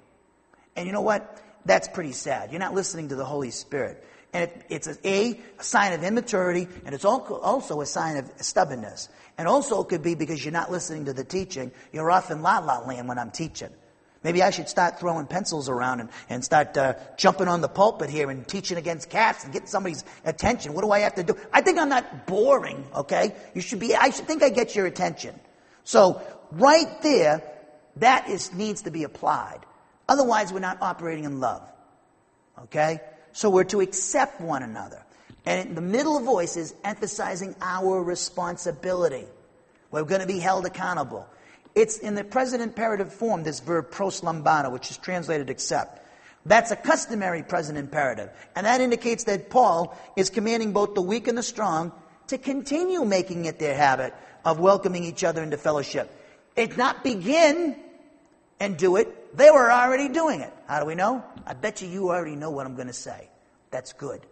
S2: And you know what? That's pretty sad. You're not listening to the Holy Spirit. And it, it's a, a, a, sign of immaturity, and it's also a sign of stubbornness. And also it could be because you're not listening to the teaching. You're off in la la land when I'm teaching. Maybe I should start throwing pencils around and, and start uh, jumping on the pulpit here and teaching against cats and getting somebody's attention. What do I have to do? I think I'm not boring, okay? You should be, I should think I get your attention. So, right there, that is, needs to be applied. Otherwise, we're not operating in love. Okay? So we're to accept one another. And in the middle of voice is emphasizing our responsibility. We're going to be held accountable. It's in the present imperative form, this verb proslambano, which is translated accept. That's a customary present imperative. And that indicates that Paul is commanding both the weak and the strong to continue making it their habit of welcoming each other into fellowship. It's not begin and do it. They were already doing it. How do we know? I bet you you already know what I'm going to say. That's good.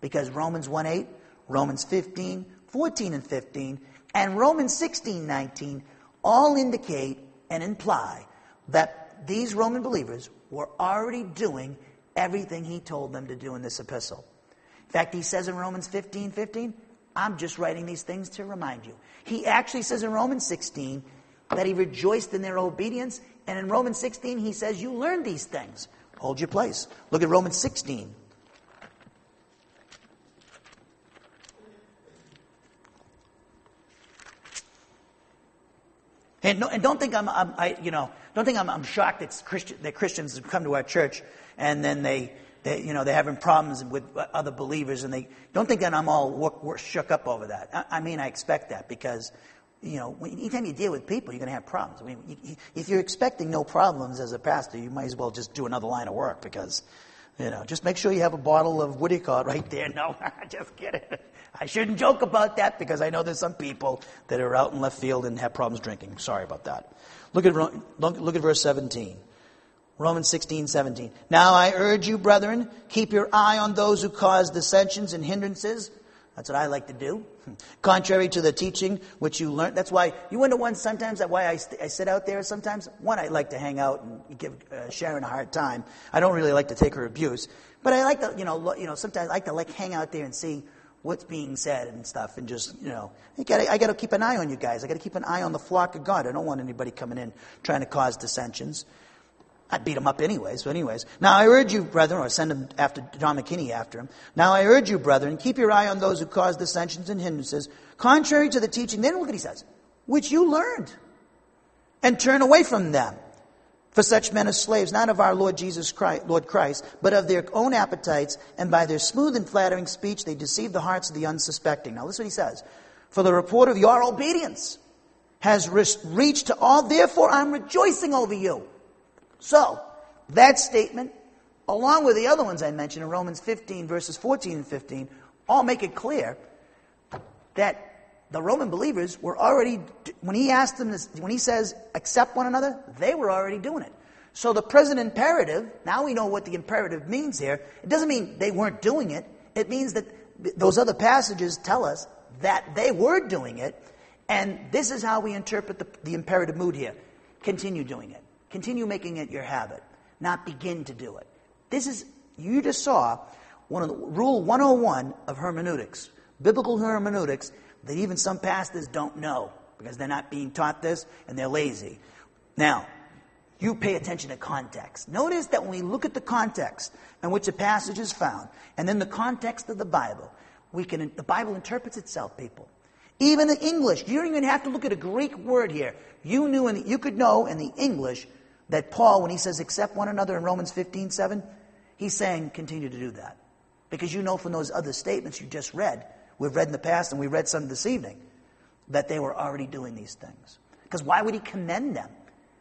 S2: Because Romans 1 8, Romans 15, 14 and 15, and Romans 16, 19 all indicate and imply that these Roman believers were already doing everything he told them to do in this epistle. In fact, he says in Romans 15 15, I'm just writing these things to remind you. He actually says in Romans 16 that he rejoiced in their obedience. And in Romans 16, he says, You learned these things. Hold your place. Look at Romans 16. And, no, and don't think I'm, I'm I, you know, don't think I'm, I'm shocked that, Christian, that Christians have come to our church and then they, they, you know, they're having problems with other believers and they don't think that I'm all work, work, shook up over that. I, I, mean, I expect that because, you know, anytime you deal with people, you're going to have problems. I mean, if you're expecting no problems as a pastor, you might as well just do another line of work because, you know, just make sure you have a bottle of you it right there. No, just kidding. I shouldn't joke about that because I know there's some people that are out in left field and have problems drinking. Sorry about that. Look at, look at verse 17. Romans 16, 17. Now I urge you, brethren, keep your eye on those who cause dissensions and hindrances. That's what I like to do. Contrary to the teaching which you learned. That's why you wonder one sometimes that why I, st- I sit out there sometimes. One, I like to hang out and give uh, Sharon a hard time. I don't really like to take her abuse, but I like to, you know, lo- you know, sometimes I like to like hang out there and see what's being said and stuff, and just you know, I got I got to keep an eye on you guys. I got to keep an eye on the flock of God. I don't want anybody coming in trying to cause dissensions. I'd beat them up anyways. So anyways, now I urge you, brethren, or send him after John McKinney after him. Now I urge you, brethren, keep your eye on those who cause dissensions and hindrances, contrary to the teaching. Then look what he says, which you learned, and turn away from them. For such men are slaves, not of our Lord Jesus Christ, Lord Christ, but of their own appetites, and by their smooth and flattering speech they deceive the hearts of the unsuspecting. Now listen what he says. For the report of your obedience has reached to all, therefore I'm rejoicing over you. So, that statement, along with the other ones I mentioned in Romans 15, verses 14 and 15, all make it clear that the Roman believers were already, when he asked them, this, when he says, accept one another, they were already doing it. So the present imperative, now we know what the imperative means here. It doesn't mean they weren't doing it. It means that those other passages tell us that they were doing it. And this is how we interpret the, the imperative mood here. Continue doing it. Continue making it your habit, not begin to do it. This is, you just saw one of the, rule 101 of hermeneutics, biblical hermeneutics that even some pastors don't know because they're not being taught this and they're lazy. Now, you pay attention to context. Notice that when we look at the context in which a passage is found, and then the context of the Bible, we can, the Bible interprets itself, people. Even in English, you don't even have to look at a Greek word here. You knew, and you could know in the English that Paul, when he says accept one another in Romans 15, 7, he's saying continue to do that. Because you know from those other statements you just read we've read in the past and we read some this evening, that they were already doing these things. Because why would he commend them?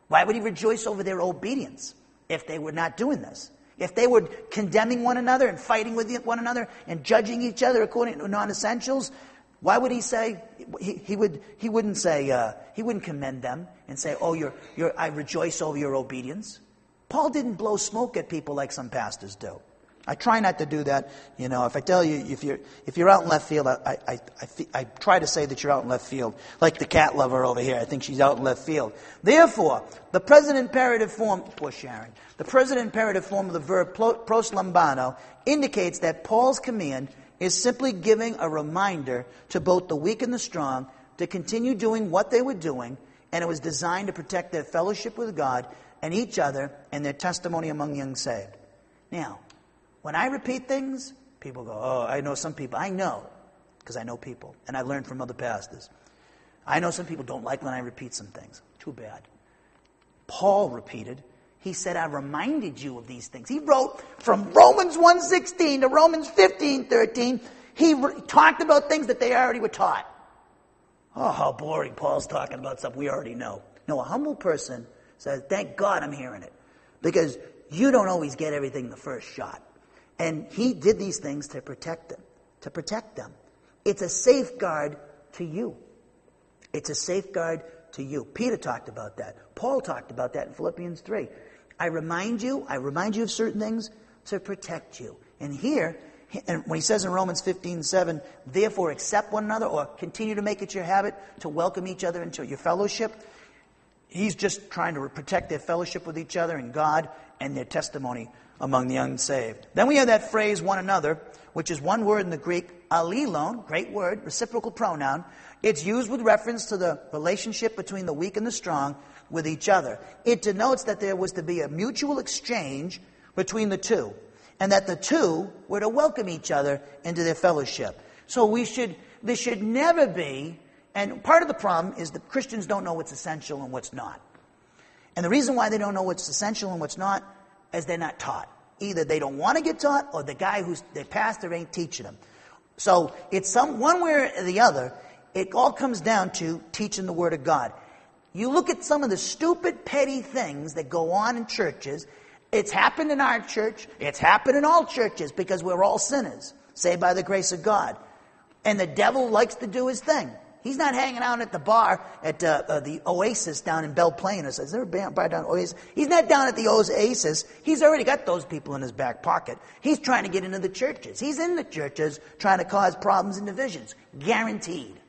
S2: Why would he rejoice over their obedience if they were not doing this? If they were condemning one another and fighting with one another and judging each other according to non-essentials, why would he say, he, he, would, he wouldn't say, uh, he wouldn't commend them and say, oh, you're, you're, I rejoice over your obedience. Paul didn't blow smoke at people like some pastors do. I try not to do that. You know, if I tell you, if you're, if you're out in left field, I, I, I, I, try to say that you're out in left field. Like the cat lover over here. I think she's out in left field. Therefore, the present imperative form, poor Sharon, the present imperative form of the verb proslambano indicates that Paul's command is simply giving a reminder to both the weak and the strong to continue doing what they were doing, and it was designed to protect their fellowship with God and each other and their testimony among the unsaved. Now, when I repeat things, people go, Oh, I know some people. I know, because I know people, and I learned from other pastors. I know some people don't like when I repeat some things. Too bad. Paul repeated. He said, I reminded you of these things. He wrote from Romans 1.16 to Romans 15.13. He re- talked about things that they already were taught. Oh, how boring. Paul's talking about stuff we already know. No, a humble person says, Thank God I'm hearing it. Because you don't always get everything the first shot. And he did these things to protect them, to protect them. It's a safeguard to you. It's a safeguard to you. Peter talked about that. Paul talked about that in Philippians 3. I remind you, I remind you of certain things to protect you. And here, and when he says in Romans 15, 7, therefore accept one another or continue to make it your habit to welcome each other into your fellowship, he's just trying to protect their fellowship with each other and God and their testimony among the unsaved. Then we have that phrase, one another, which is one word in the Greek, allelon, great word, reciprocal pronoun. It's used with reference to the relationship between the weak and the strong with each other. It denotes that there was to be a mutual exchange between the two, and that the two were to welcome each other into their fellowship. So we should, there should never be, and part of the problem is that Christians don't know what's essential and what's not. And the reason why they don't know what's essential and what's not is they're not taught. Either they don't want to get taught or the guy who's their pastor ain't teaching them. So it's some one way or the other. It all comes down to teaching the Word of God. You look at some of the stupid, petty things that go on in churches. It's happened in our church. It's happened in all churches because we're all sinners, saved by the grace of God. And the devil likes to do his thing. He's not hanging out at the bar at uh, uh, the Oasis down in Belle Plaine. Is there a bar down Oasis? He's not down at the Oasis. He's already got those people in his back pocket. He's trying to get into the churches. He's in the churches trying to cause problems and divisions. Guaranteed.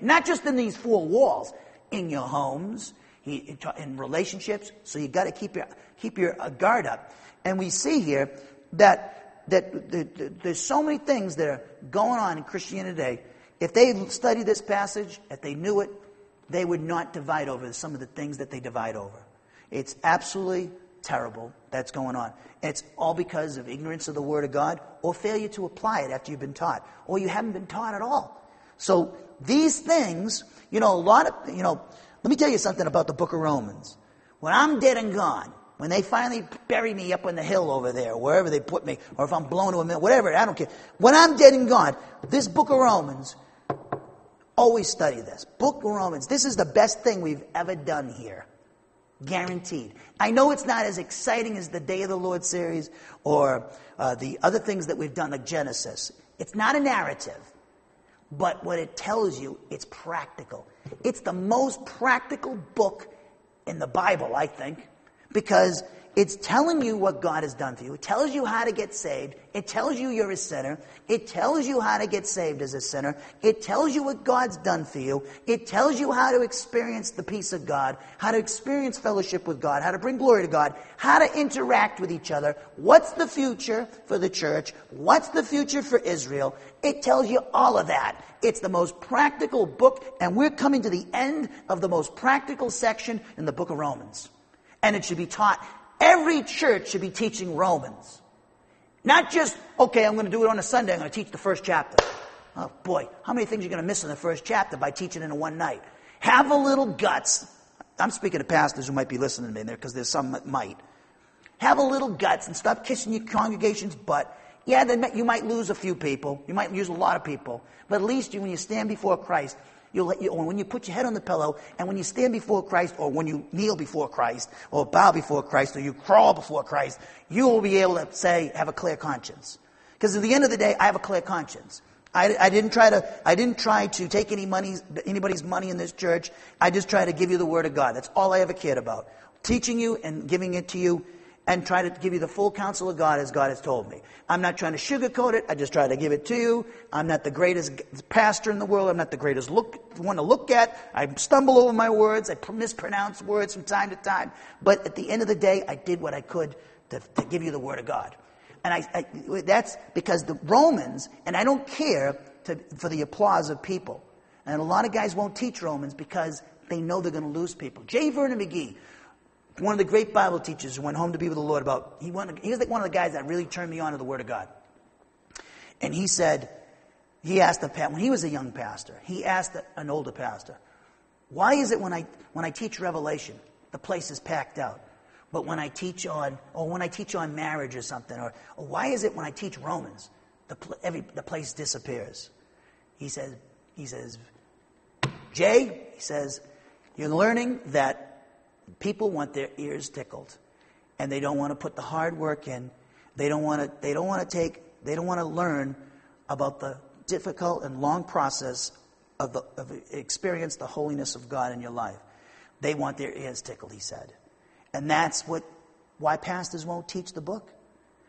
S2: Not just in these four walls, in your homes, in relationships. So you got to keep your keep your uh, guard up. And we see here that that there's so many things that are going on in Christianity today if they studied this passage, if they knew it, they would not divide over some of the things that they divide over. It's absolutely terrible that's going on. And it's all because of ignorance of the Word of God or failure to apply it after you've been taught, or you haven't been taught at all. So these things, you know, a lot of, you know, let me tell you something about the book of Romans. When I'm dead and gone, when they finally bury me up on the hill over there, wherever they put me, or if I'm blown to a mill, whatever, I don't care. When I'm dead and gone, this book of Romans Always study this. Book of Romans. This is the best thing we've ever done here. Guaranteed. I know it's not as exciting as the Day of the Lord series or uh, the other things that we've done, like Genesis. It's not a narrative. But what it tells you, it's practical. It's the most practical book in the Bible, I think, because it's telling you what God has done for you. It tells you how to get saved. It tells you you're a sinner. It tells you how to get saved as a sinner. It tells you what God's done for you. It tells you how to experience the peace of God, how to experience fellowship with God, how to bring glory to God, how to interact with each other. What's the future for the church? What's the future for Israel? It tells you all of that. It's the most practical book, and we're coming to the end of the most practical section in the book of Romans. And it should be taught Every church should be teaching Romans. Not just, okay, I'm going to do it on a Sunday, I'm going to teach the first chapter. Oh boy, how many things are you going to miss in the first chapter by teaching in one night? Have a little guts. I'm speaking to pastors who might be listening to me there because there's some that might. Have a little guts and stop kissing your congregation's butt. yeah, you might lose a few people. You might lose a lot of people. But at least you, when you stand before Christ, You'll let you, when you put your head on the pillow and when you stand before Christ or when you kneel before Christ or bow before Christ or you crawl before Christ, you will be able to say, have a clear conscience. Because at the end of the day, I have a clear conscience. I, I, didn't try to, I didn't try to take any money, anybody's money in this church. I just try to give you the Word of God. That's all I ever cared about. Teaching you and giving it to you and try to give you the full counsel of God as God has told me. I'm not trying to sugarcoat it. I just try to give it to you. I'm not the greatest pastor in the world. I'm not the greatest look, one to look at. I stumble over my words. I mispronounce words from time to time. But at the end of the day, I did what I could to, to give you the Word of God. And I, I, that's because the Romans, and I don't care to, for the applause of people. And a lot of guys won't teach Romans because they know they're going to lose people. J. Vernon McGee, one of the great Bible teachers who went home to be with the Lord about, he, went, he was like one of the guys that really turned me on to the Word of God. And he said, he asked the when he was a young pastor, he asked an older pastor, why is it when I, when I teach Revelation, the place is packed out? But when I teach on, or when I teach on marriage or something, or, or why is it when I teach Romans, the, every, the place disappears? He says, he says, Jay, he says, you're learning that People want their ears tickled, and they don't want to put the hard work in. They don't want to. They don't want to take. They don't want to learn about the difficult and long process of, the, of experience the holiness of God in your life. They want their ears tickled. He said, and that's what why pastors won't teach the book.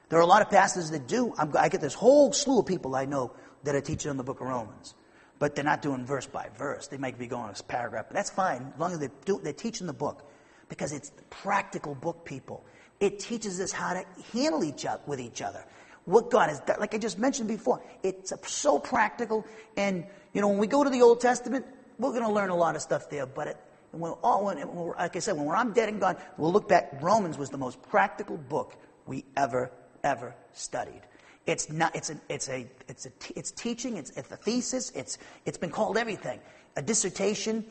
S2: There are a lot of pastors that do. I'm, i get this whole slew of people I know that are teaching on the book of Romans, but they're not doing verse by verse. They might be going a paragraph, but that's fine as long as they do, they're teaching the book because it's practical book, people. It teaches us how to handle each other with each other. What God has done, like I just mentioned before, it's so practical. And you know, when we go to the Old Testament, we're going to learn a lot of stuff there. But it, when all, when, like I said, when I'm dead and gone, we'll look back. Romans was the most practical book we ever, ever studied. It's not. It's a. It's a. It's a. It's teaching. It's, it's a thesis. It's. It's been called everything. A dissertation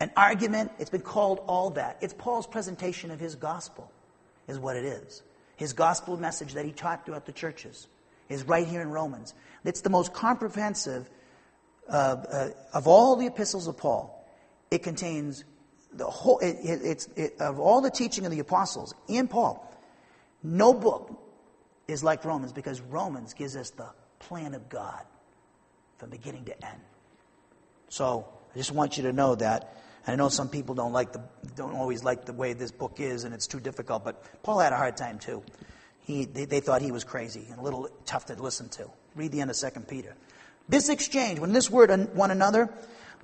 S2: an argument. It's been called all that. It's Paul's presentation of his gospel, is what it is. His gospel message that he taught throughout the churches is right here in Romans. It's the most comprehensive uh, uh, of all the epistles of Paul. It contains the whole, it, it, it's, it, of all the teaching of the apostles and Paul, no book is like Romans because Romans gives us the plan of God from beginning to end. So I just want you to know that. I know some people don't like the don't always like the way this book is, and it's too difficult. But Paul had a hard time too. He, they, they thought he was crazy and a little tough to listen to. Read the end of Second Peter. This exchange, when this word one another,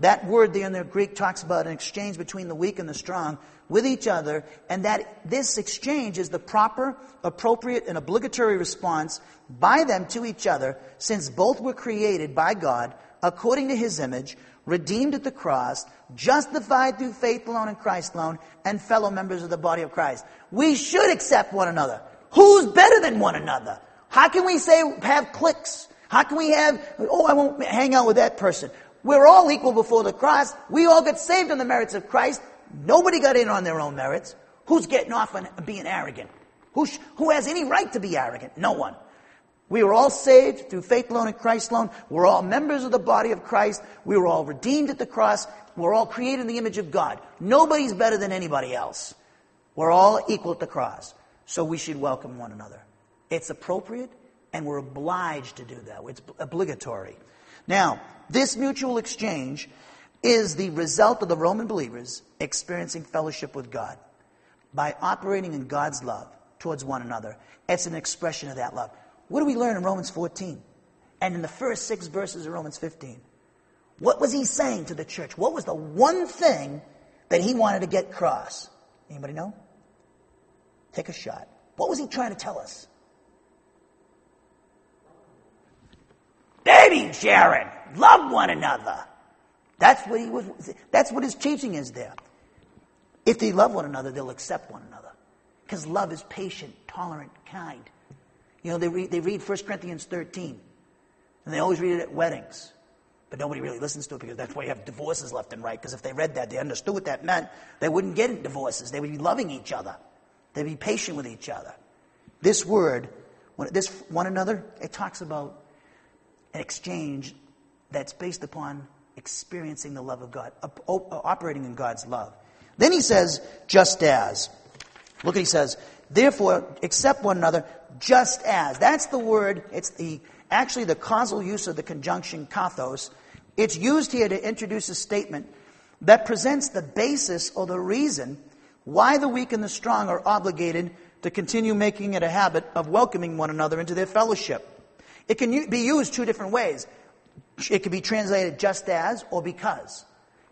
S2: that word there in the Greek talks about an exchange between the weak and the strong with each other, and that this exchange is the proper, appropriate, and obligatory response by them to each other, since both were created by God according to his image, redeemed at the cross, justified through faith alone in Christ alone, and fellow members of the body of Christ. We should accept one another. Who's better than one another? How can we say have cliques? How can we have, oh, I won't hang out with that person? We're all equal before the cross. We all got saved on the merits of Christ. Nobody got in on their own merits. Who's getting off on being arrogant? Who, sh- who has any right to be arrogant? No one. We were all saved through faith alone and Christ alone. We're all members of the body of Christ. We were all redeemed at the cross. We're all created in the image of God. Nobody's better than anybody else. We're all equal at the cross. So we should welcome one another. It's appropriate and we're obliged to do that. It's obligatory. Now, this mutual exchange is the result of the Roman believers experiencing fellowship with God by operating in God's love towards one another. It's an expression of that love. What do we learn in Romans 14? And in the first six verses of Romans 15? What was he saying to the church? What was the one thing that he wanted to get across? Anybody know? Take a shot. What was he trying to tell us? Baby Sharon, love one another. That's what he was. That's what his teaching is there. If they love one another, they'll accept one another. Because love is patient, tolerant, kind. You know, they read, they read 1 Corinthians 13, and they always read it at weddings. But nobody really listens to it because that's why you have divorces left and right. Because if they read that, they understood what that meant, they wouldn't get divorces. They would be loving each other. They'd be patient with each other. This word this one another, it talks about an exchange that's based upon experiencing the love of God, operating in God's love. Then he says, just as. Look what he says. Therefore, accept one another just as. That's the word, it's the actually the causal use of the conjunction kathos. It's used here to introduce a statement that presents the basis or the reason why the weak and the strong are obligated to continue making it a habit of welcoming one another into their fellowship. It can be used two different ways. It can be translated just as or because.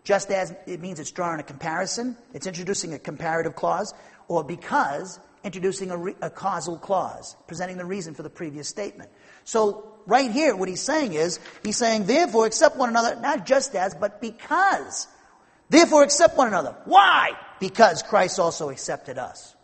S2: Just as it means it's drawing a comparison, it's introducing a comparative clause, or because introducing a, re- a causal clause, presenting the reason for the previous statement. So, right here, what he's saying is, he's saying, therefore, accept one another, not just as, but because. Therefore, accept one another. Why? Because Christ also accepted us.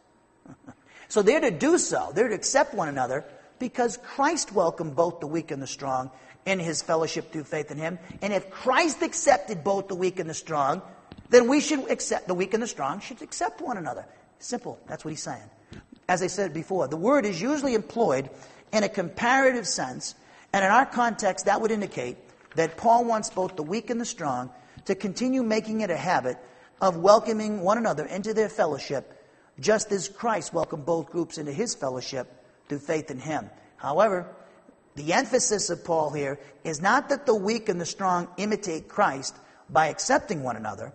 S2: so they're to do so. They're to accept one another because Christ welcomed both the weak and the strong in his fellowship through faith in him. And if Christ accepted both the weak and the strong, then we should accept the weak and the strong should accept one another. Simple. That's what he's saying. As I said before, the word is usually employed in a comparative sense, and in our context, that would indicate that Paul wants both the weak and the strong to continue making it a habit of welcoming one another into their fellowship, just as Christ welcomed both groups into his fellowship through faith in him. However, the emphasis of Paul here is not that the weak and the strong imitate Christ by accepting one another,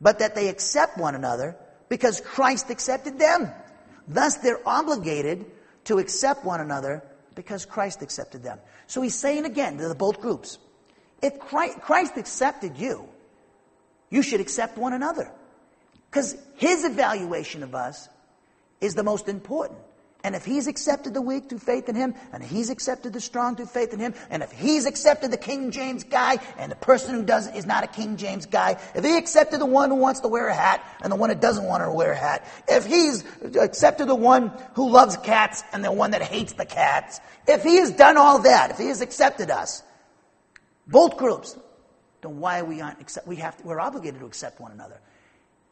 S2: but that they accept one another because Christ accepted them. Thus, they're obligated to accept one another because Christ accepted them. So he's saying again to the both groups if Christ accepted you, you should accept one another. Because his evaluation of us is the most important. And if he's accepted the weak through faith in him, and he's accepted the strong through faith in him, and if he's accepted the King James guy, and the person who doesn't is not a King James guy, if he accepted the one who wants to wear a hat, and the one that doesn't want to wear a hat, if he's accepted the one who loves cats, and the one that hates the cats, if he has done all that, if he has accepted us, both groups, then why we aren't accept, we have to, we're obligated to accept one another.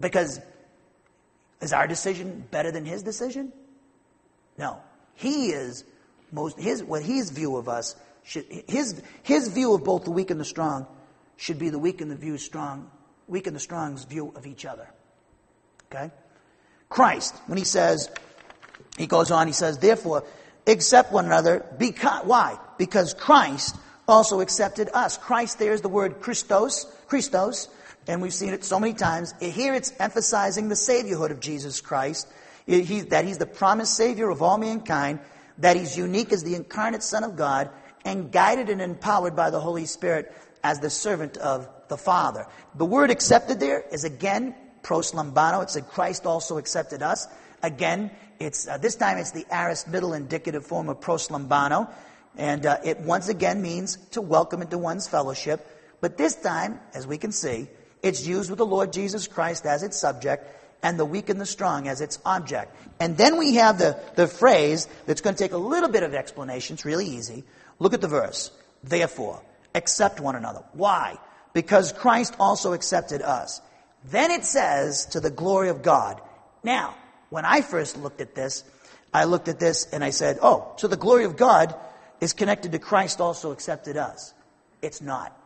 S2: Because is our decision better than his decision? No. He is most his what his view of us should his his view of both the weak and the strong should be the weak and the view strong weak and the strong's view of each other. Okay? Christ, when he says, he goes on, he says, therefore, accept one another because why? Because Christ also accepted us. Christ there is the word Christos, Christos, and we've seen it so many times. Here it's emphasizing the saviorhood of Jesus Christ he, that he's the promised Savior of all mankind, that he's unique as the incarnate Son of God, and guided and empowered by the Holy Spirit as the servant of the Father. The word accepted there is again pros lambano. It said Christ also accepted us. Again, it's uh, this time it's the aorist middle indicative form of pros lambano, and uh, it once again means to welcome into one's fellowship. But this time, as we can see, it's used with the Lord Jesus Christ as its subject, and the weak and the strong as its object. And then we have the, the phrase that's going to take a little bit of explanation. It's really easy. Look at the verse. Therefore, accept one another. Why? Because Christ also accepted us. Then it says, to the glory of God. Now, when I first looked at this, I looked at this and I said, oh, so the glory of God is connected to Christ also accepted us. It's not.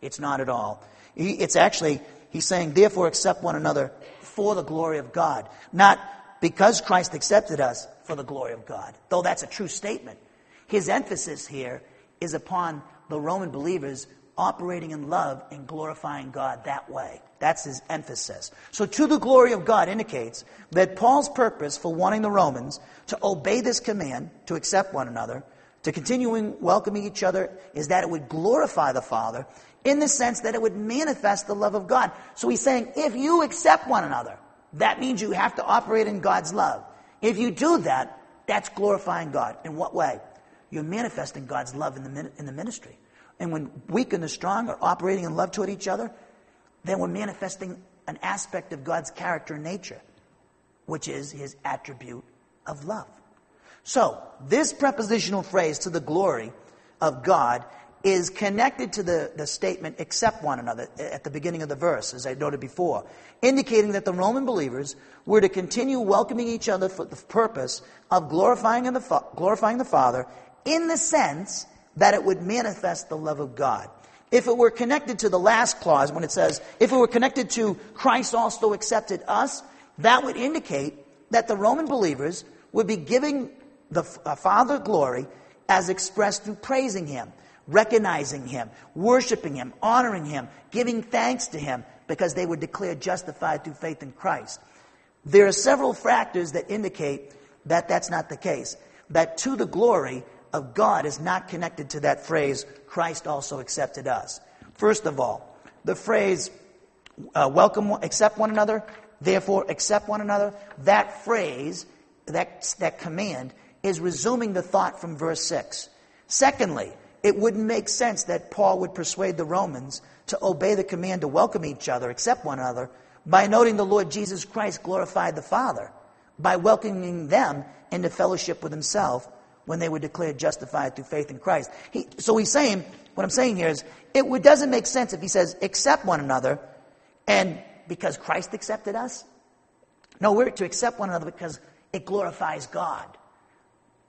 S2: It's not at all. it's actually, he's saying, therefore accept one another for the glory of God, not because Christ accepted us for the glory of God, though that's a true statement. His emphasis here is upon the Roman believers operating in love and glorifying God that way. That's his emphasis. So, to the glory of God indicates that Paul's purpose for wanting the Romans to obey this command, to accept one another, to continuing welcoming each other, is that it would glorify the Father in the sense that it would manifest the love of God. So he's saying, if you accept one another, that means you have to operate in God's love. If you do that, that's glorifying God. In what way? You're manifesting God's love in the, in the ministry. And when weak and the strong are operating in love toward each other, then we're manifesting an aspect of God's character and nature, which is his attribute of love. So, this prepositional phrase to the glory of God is connected to the, the statement accept one another at the beginning of the verse, as I noted before, indicating that the Roman believers were to continue welcoming each other for the purpose of glorifying the, glorifying the Father in the sense that it would manifest the love of God. If it were connected to the last clause, when it says, if it were connected to Christ also accepted us, that would indicate that the Roman believers would be giving the uh, Father glory as expressed through praising Him recognizing Him, worshiping Him, honoring Him, giving thanks to Him because they were declared justified through faith in Christ. There are several factors that indicate that that's not the case. That to the glory of God is not connected to that phrase, Christ also accepted us. First of all, the phrase, uh, welcome, accept one another, therefore accept one another, that phrase, that, that command, is resuming the thought from verse 6. Secondly, it wouldn't make sense that Paul would persuade the Romans to obey the command to welcome each other, accept one another, by noting the Lord Jesus Christ glorified the Father, by welcoming them into fellowship with himself when they were declared justified through faith in Christ. He, so he's saying, what I'm saying here is, it doesn't make sense if he says, accept one another, and because Christ accepted us. No, we're to accept one another because it glorifies God.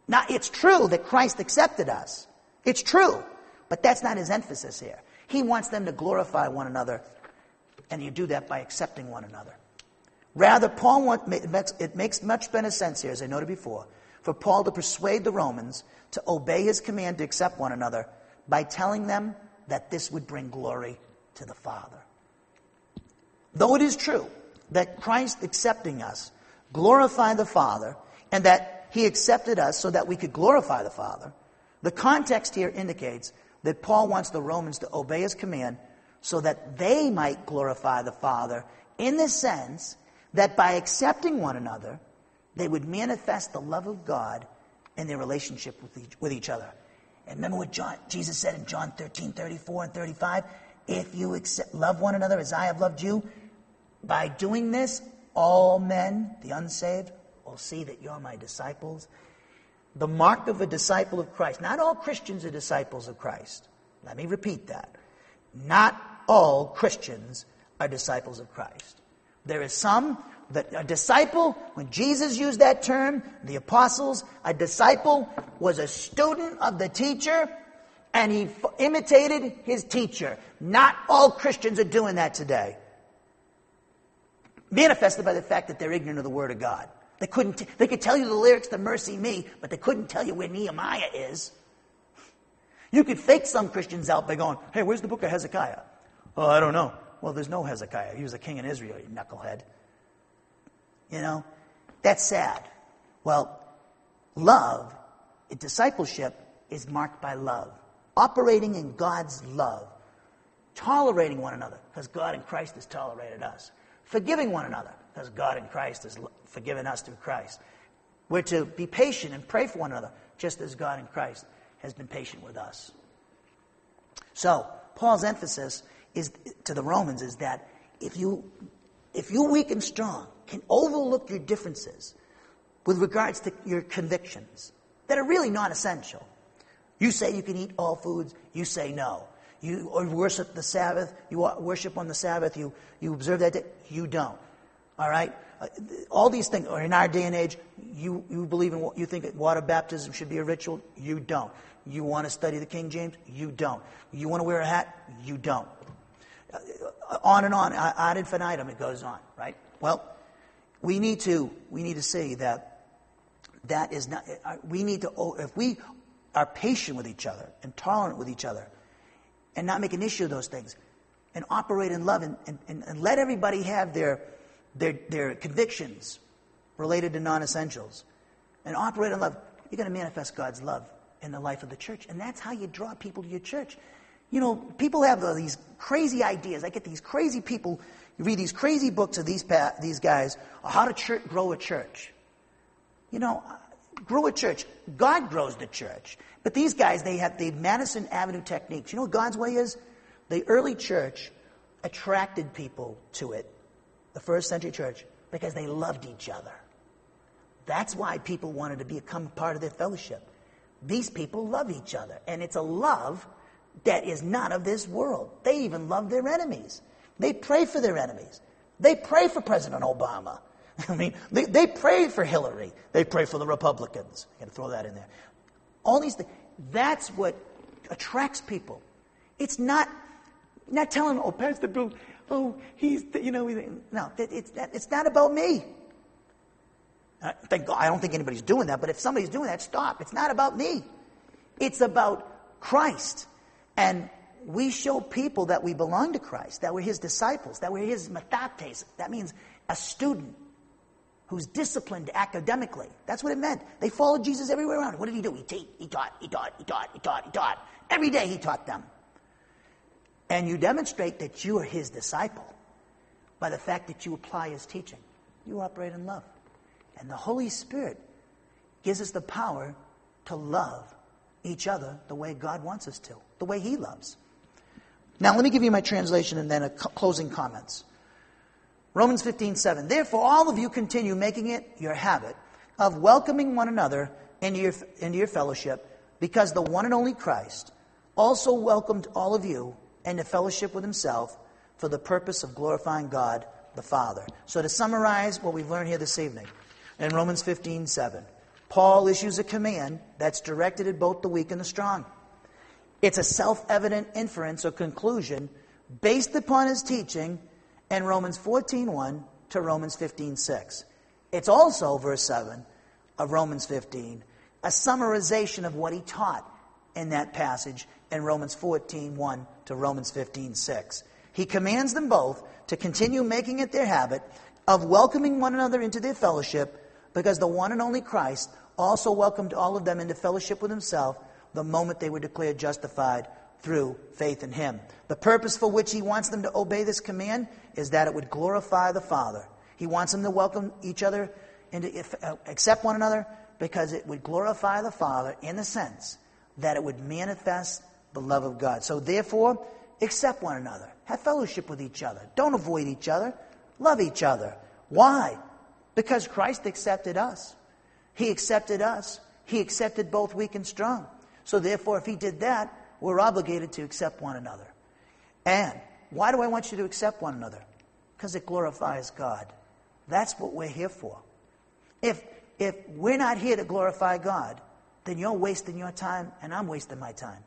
S2: Now, it's true that Christ accepted us. It's true, but that's not his emphasis here. He wants them to glorify one another, and you do that by accepting one another. Rather, Paul want, it makes much better sense here, as I noted before, for Paul to persuade the Romans to obey his command to accept one another by telling them that this would bring glory to the Father. Though it is true that Christ accepting us glorified the Father, and that he accepted us so that we could glorify the Father, the context here indicates that Paul wants the Romans to obey his command so that they might glorify the Father in the sense that by accepting one another, they would manifest the love of God in their relationship with each, with each other. And remember what John, Jesus said in John 13, 34 and 35? If you accept, love one another as I have loved you, by doing this, all men, the unsaved, will see that you're my disciples the mark of a disciple of Christ. Not all Christians are disciples of Christ. Let me repeat that. Not all Christians are disciples of Christ. There is some that a disciple, when Jesus used that term, the apostles, a disciple was a student of the teacher and he f- imitated his teacher. Not all Christians are doing that today. Manifested by the fact that they're ignorant of the Word of God. They couldn't, t- they could tell you the lyrics to MercyMe, but they couldn't tell you where Nehemiah is. You could fake some Christians out by going, hey, where's the book of Hezekiah? Oh, I don't know. Well, there's no Hezekiah. He was a king in Israel, you knucklehead. You know, that's sad. Well, love, discipleship is marked by love. Operating in God's love. Tolerating one another, because God in Christ has tolerated us. Forgiving one another, because God in Christ has forgiven us through Christ. We're to be patient and pray for one another, just as God in Christ has been patient with us. So, Paul's emphasis is to the Romans is that if you if you weak and strong can overlook your differences with regards to your convictions that are really not essential. You say you can eat all foods, you say no. You worship the Sabbath, you worship on the Sabbath, you, you observe that day, you don't. All right? Uh, all these things, or in our day and age, you, you believe in what you think water baptism should be a ritual, you don't. You want to study the King James, you don't. You want to wear a hat, you don't. Uh, on and on, ad infinitum, it goes on, right? Well, we need to we need to see that that is not. Uh, we need to if we are patient with each other and tolerant with each other, and not make an issue of those things, and operate in love, and, and, and let everybody have their their, their convictions related to non essentials, and operate in love, you're going to manifest God's love in the life of the church. And that's how you draw people to your church. You know, people have these crazy ideas. I get these crazy people, you read these crazy books of these, these guys, how to church, grow a church. You know, grow a church. God grows the church. But these guys, they have the Madison Avenue techniques. You know what God's way is? The early church attracted people to it the first century church, because they loved each other. That's why people wanted to become part of their fellowship. These people love each other, and it's a love that is not of this world. They even love their enemies. They pray for their enemies. They pray for President Obama. I mean, they, they pray for Hillary. They pray for the Republicans. I got to throw that in there. All these things. That's what attracts people. It's not not telling, oh, Pastor Bill, oh, he's, you know, no, it's, it's not about me. I, thank God, I don't think anybody's doing that, but if somebody's doing that, stop. It's not about me. It's about Christ. And we show people that we belong to Christ, that we're his disciples, that we're his mathetes. That means a student who's disciplined academically. That's what it meant. They followed Jesus everywhere around. What did he do? He, taught, he taught, he taught, he taught, he taught, he taught. Every day he taught them. And you demonstrate that you are his disciple by the fact that you apply his teaching. You operate in love. And the Holy Spirit gives us the power to love each other the way God wants us to, the way he loves. Now, let me give you my translation and then a closing comments. Romans 15, 7. Therefore, all of you continue making it your habit of welcoming one another into your, into your fellowship because the one and only Christ also welcomed all of you and to fellowship with himself for the purpose of glorifying God the Father. So to summarize what we've learned here this evening, in Romans 15, 7, Paul issues a command that's directed at both the weak and the strong. It's a self-evident inference or conclusion based upon his teaching in Romans 14, 1 to Romans 15, 6. It's also, verse 7 of Romans 15, a summarization of what he taught in that passage in Romans 14, 1 to Romans 15, 6. He commands them both to continue making it their habit of welcoming one another into their fellowship because the one and only Christ also welcomed all of them into fellowship with himself the moment they were declared justified through faith in him. The purpose for which he wants them to obey this command is that it would glorify the Father. He wants them to welcome each other into uh, accept one another because it would glorify the Father in the sense that it would manifest the love of God. So therefore, accept one another. Have fellowship with each other. Don't avoid each other. Love each other. Why? Because Christ accepted us. He accepted us. He accepted both weak and strong. So therefore, if he did that, we're obligated to accept one another. And why do I want you to accept one another? Because it glorifies God. That's what we're here for. If, if we're not here to glorify God, then you're wasting your time and I'm wasting my time.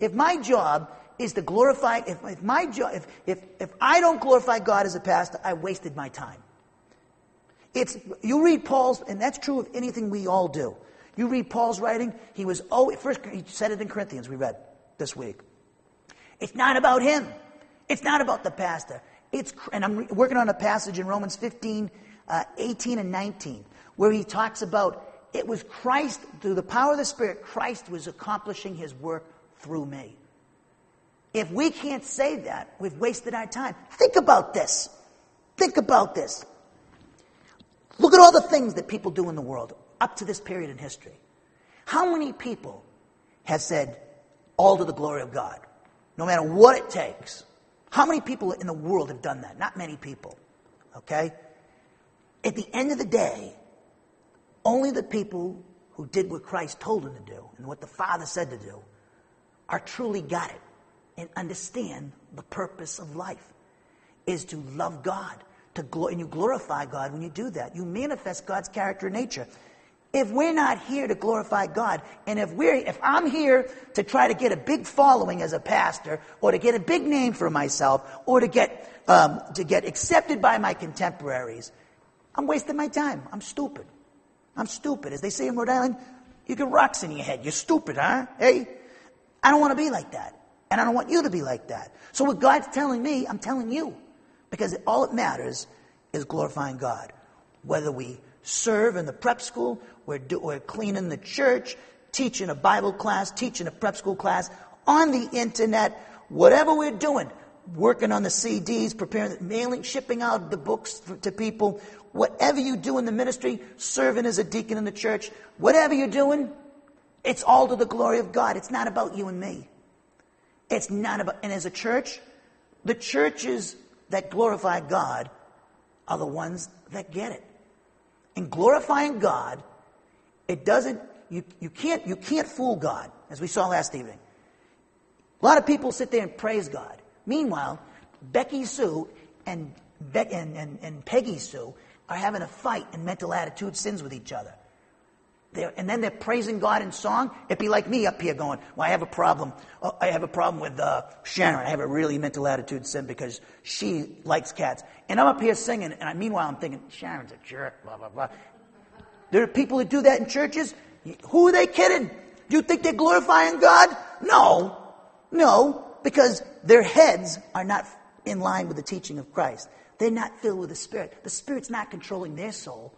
S2: If my job is to glorify, if, if my job, if, if, if I don't glorify God as a pastor, I wasted my time. It's, you read Paul's, and that's true of anything we all do. You read Paul's writing, he was, oh, first, he said it in Corinthians, we read this week. It's not about him. It's not about the pastor. It's, and I'm working on a passage in Romans 15, uh, 18 and 19, where he talks about it was Christ, through the power of the Spirit, Christ was accomplishing his work through me. If we can't say that, we've wasted our time. Think about this. Think about this. Look at all the things that people do in the world up to this period in history. How many people have said, all to the glory of God, no matter what it takes? How many people in the world have done that? Not many people. Okay? At the end of the day, only the people who did what Christ told them to do and what the Father said to do are truly got it and understand the purpose of life is to love God, to and you glorify God when you do that. You manifest God's character and nature. If we're not here to glorify God, and if we're if I'm here to try to get a big following as a pastor, or to get a big name for myself, or to get um, to get accepted by my contemporaries, I'm wasting my time. I'm stupid. I'm stupid. As they say in Rhode Island, you get rocks in your head. You're stupid, huh? Hey, I don't want to be like that. And I don't want you to be like that. So what God's telling me, I'm telling you. Because all that matters is glorifying God. Whether we serve in the prep school, we're, do, we're cleaning the church, teaching a Bible class, teaching a prep school class, on the internet, whatever we're doing, working on the CDs, preparing, mailing, shipping out the books to people, whatever you do in the ministry, serving as a deacon in the church, whatever you're doing, it's all to the glory of God. It's not about you and me. It's not about, and as a church, the churches that glorify God are the ones that get it. In glorifying God, it doesn't, you, you can't, you can't fool God, as we saw last evening. A lot of people sit there and praise God. Meanwhile, Becky Sue and, Be- and, and, and Peggy Sue are having a fight in mental attitude sins with each other. They're, and then they're praising God in song. It'd be like me up here going, "Well, I have a problem. Oh, I have a problem with uh, Sharon. I have a really mental attitude sin because she likes cats." And I'm up here singing, and I, meanwhile I'm thinking, "Sharon's a jerk." Blah blah blah. There are people that do that in churches. Who are they kidding? Do you think they're glorifying God? No, no, because their heads are not in line with the teaching of Christ. They're not filled with the Spirit. The Spirit's not controlling their soul.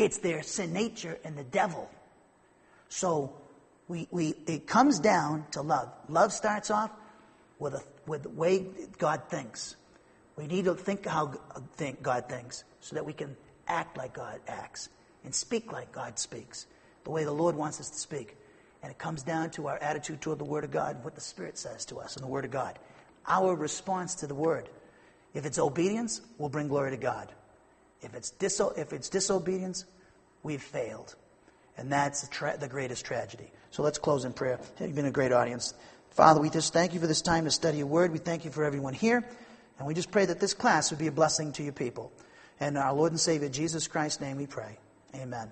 S2: It's their sin nature and the devil. So we, we, it comes down to love. Love starts off with, a, with the way God thinks. We need to think how think God thinks so that we can act like God acts and speak like God speaks, the way the Lord wants us to speak. And it comes down to our attitude toward the Word of God and what the Spirit says to us in the Word of God. Our response to the Word. If it's obedience, we'll bring glory to God. If it's, diso- if it's disobedience, we've failed. And that's the, tra- the greatest tragedy. So let's close in prayer. You've been a great audience. Father, we just thank you for this time to study your word. We thank you for everyone here. And we just pray that this class would be a blessing to your people. And our Lord and Savior, Jesus Christ's name, we pray. Amen.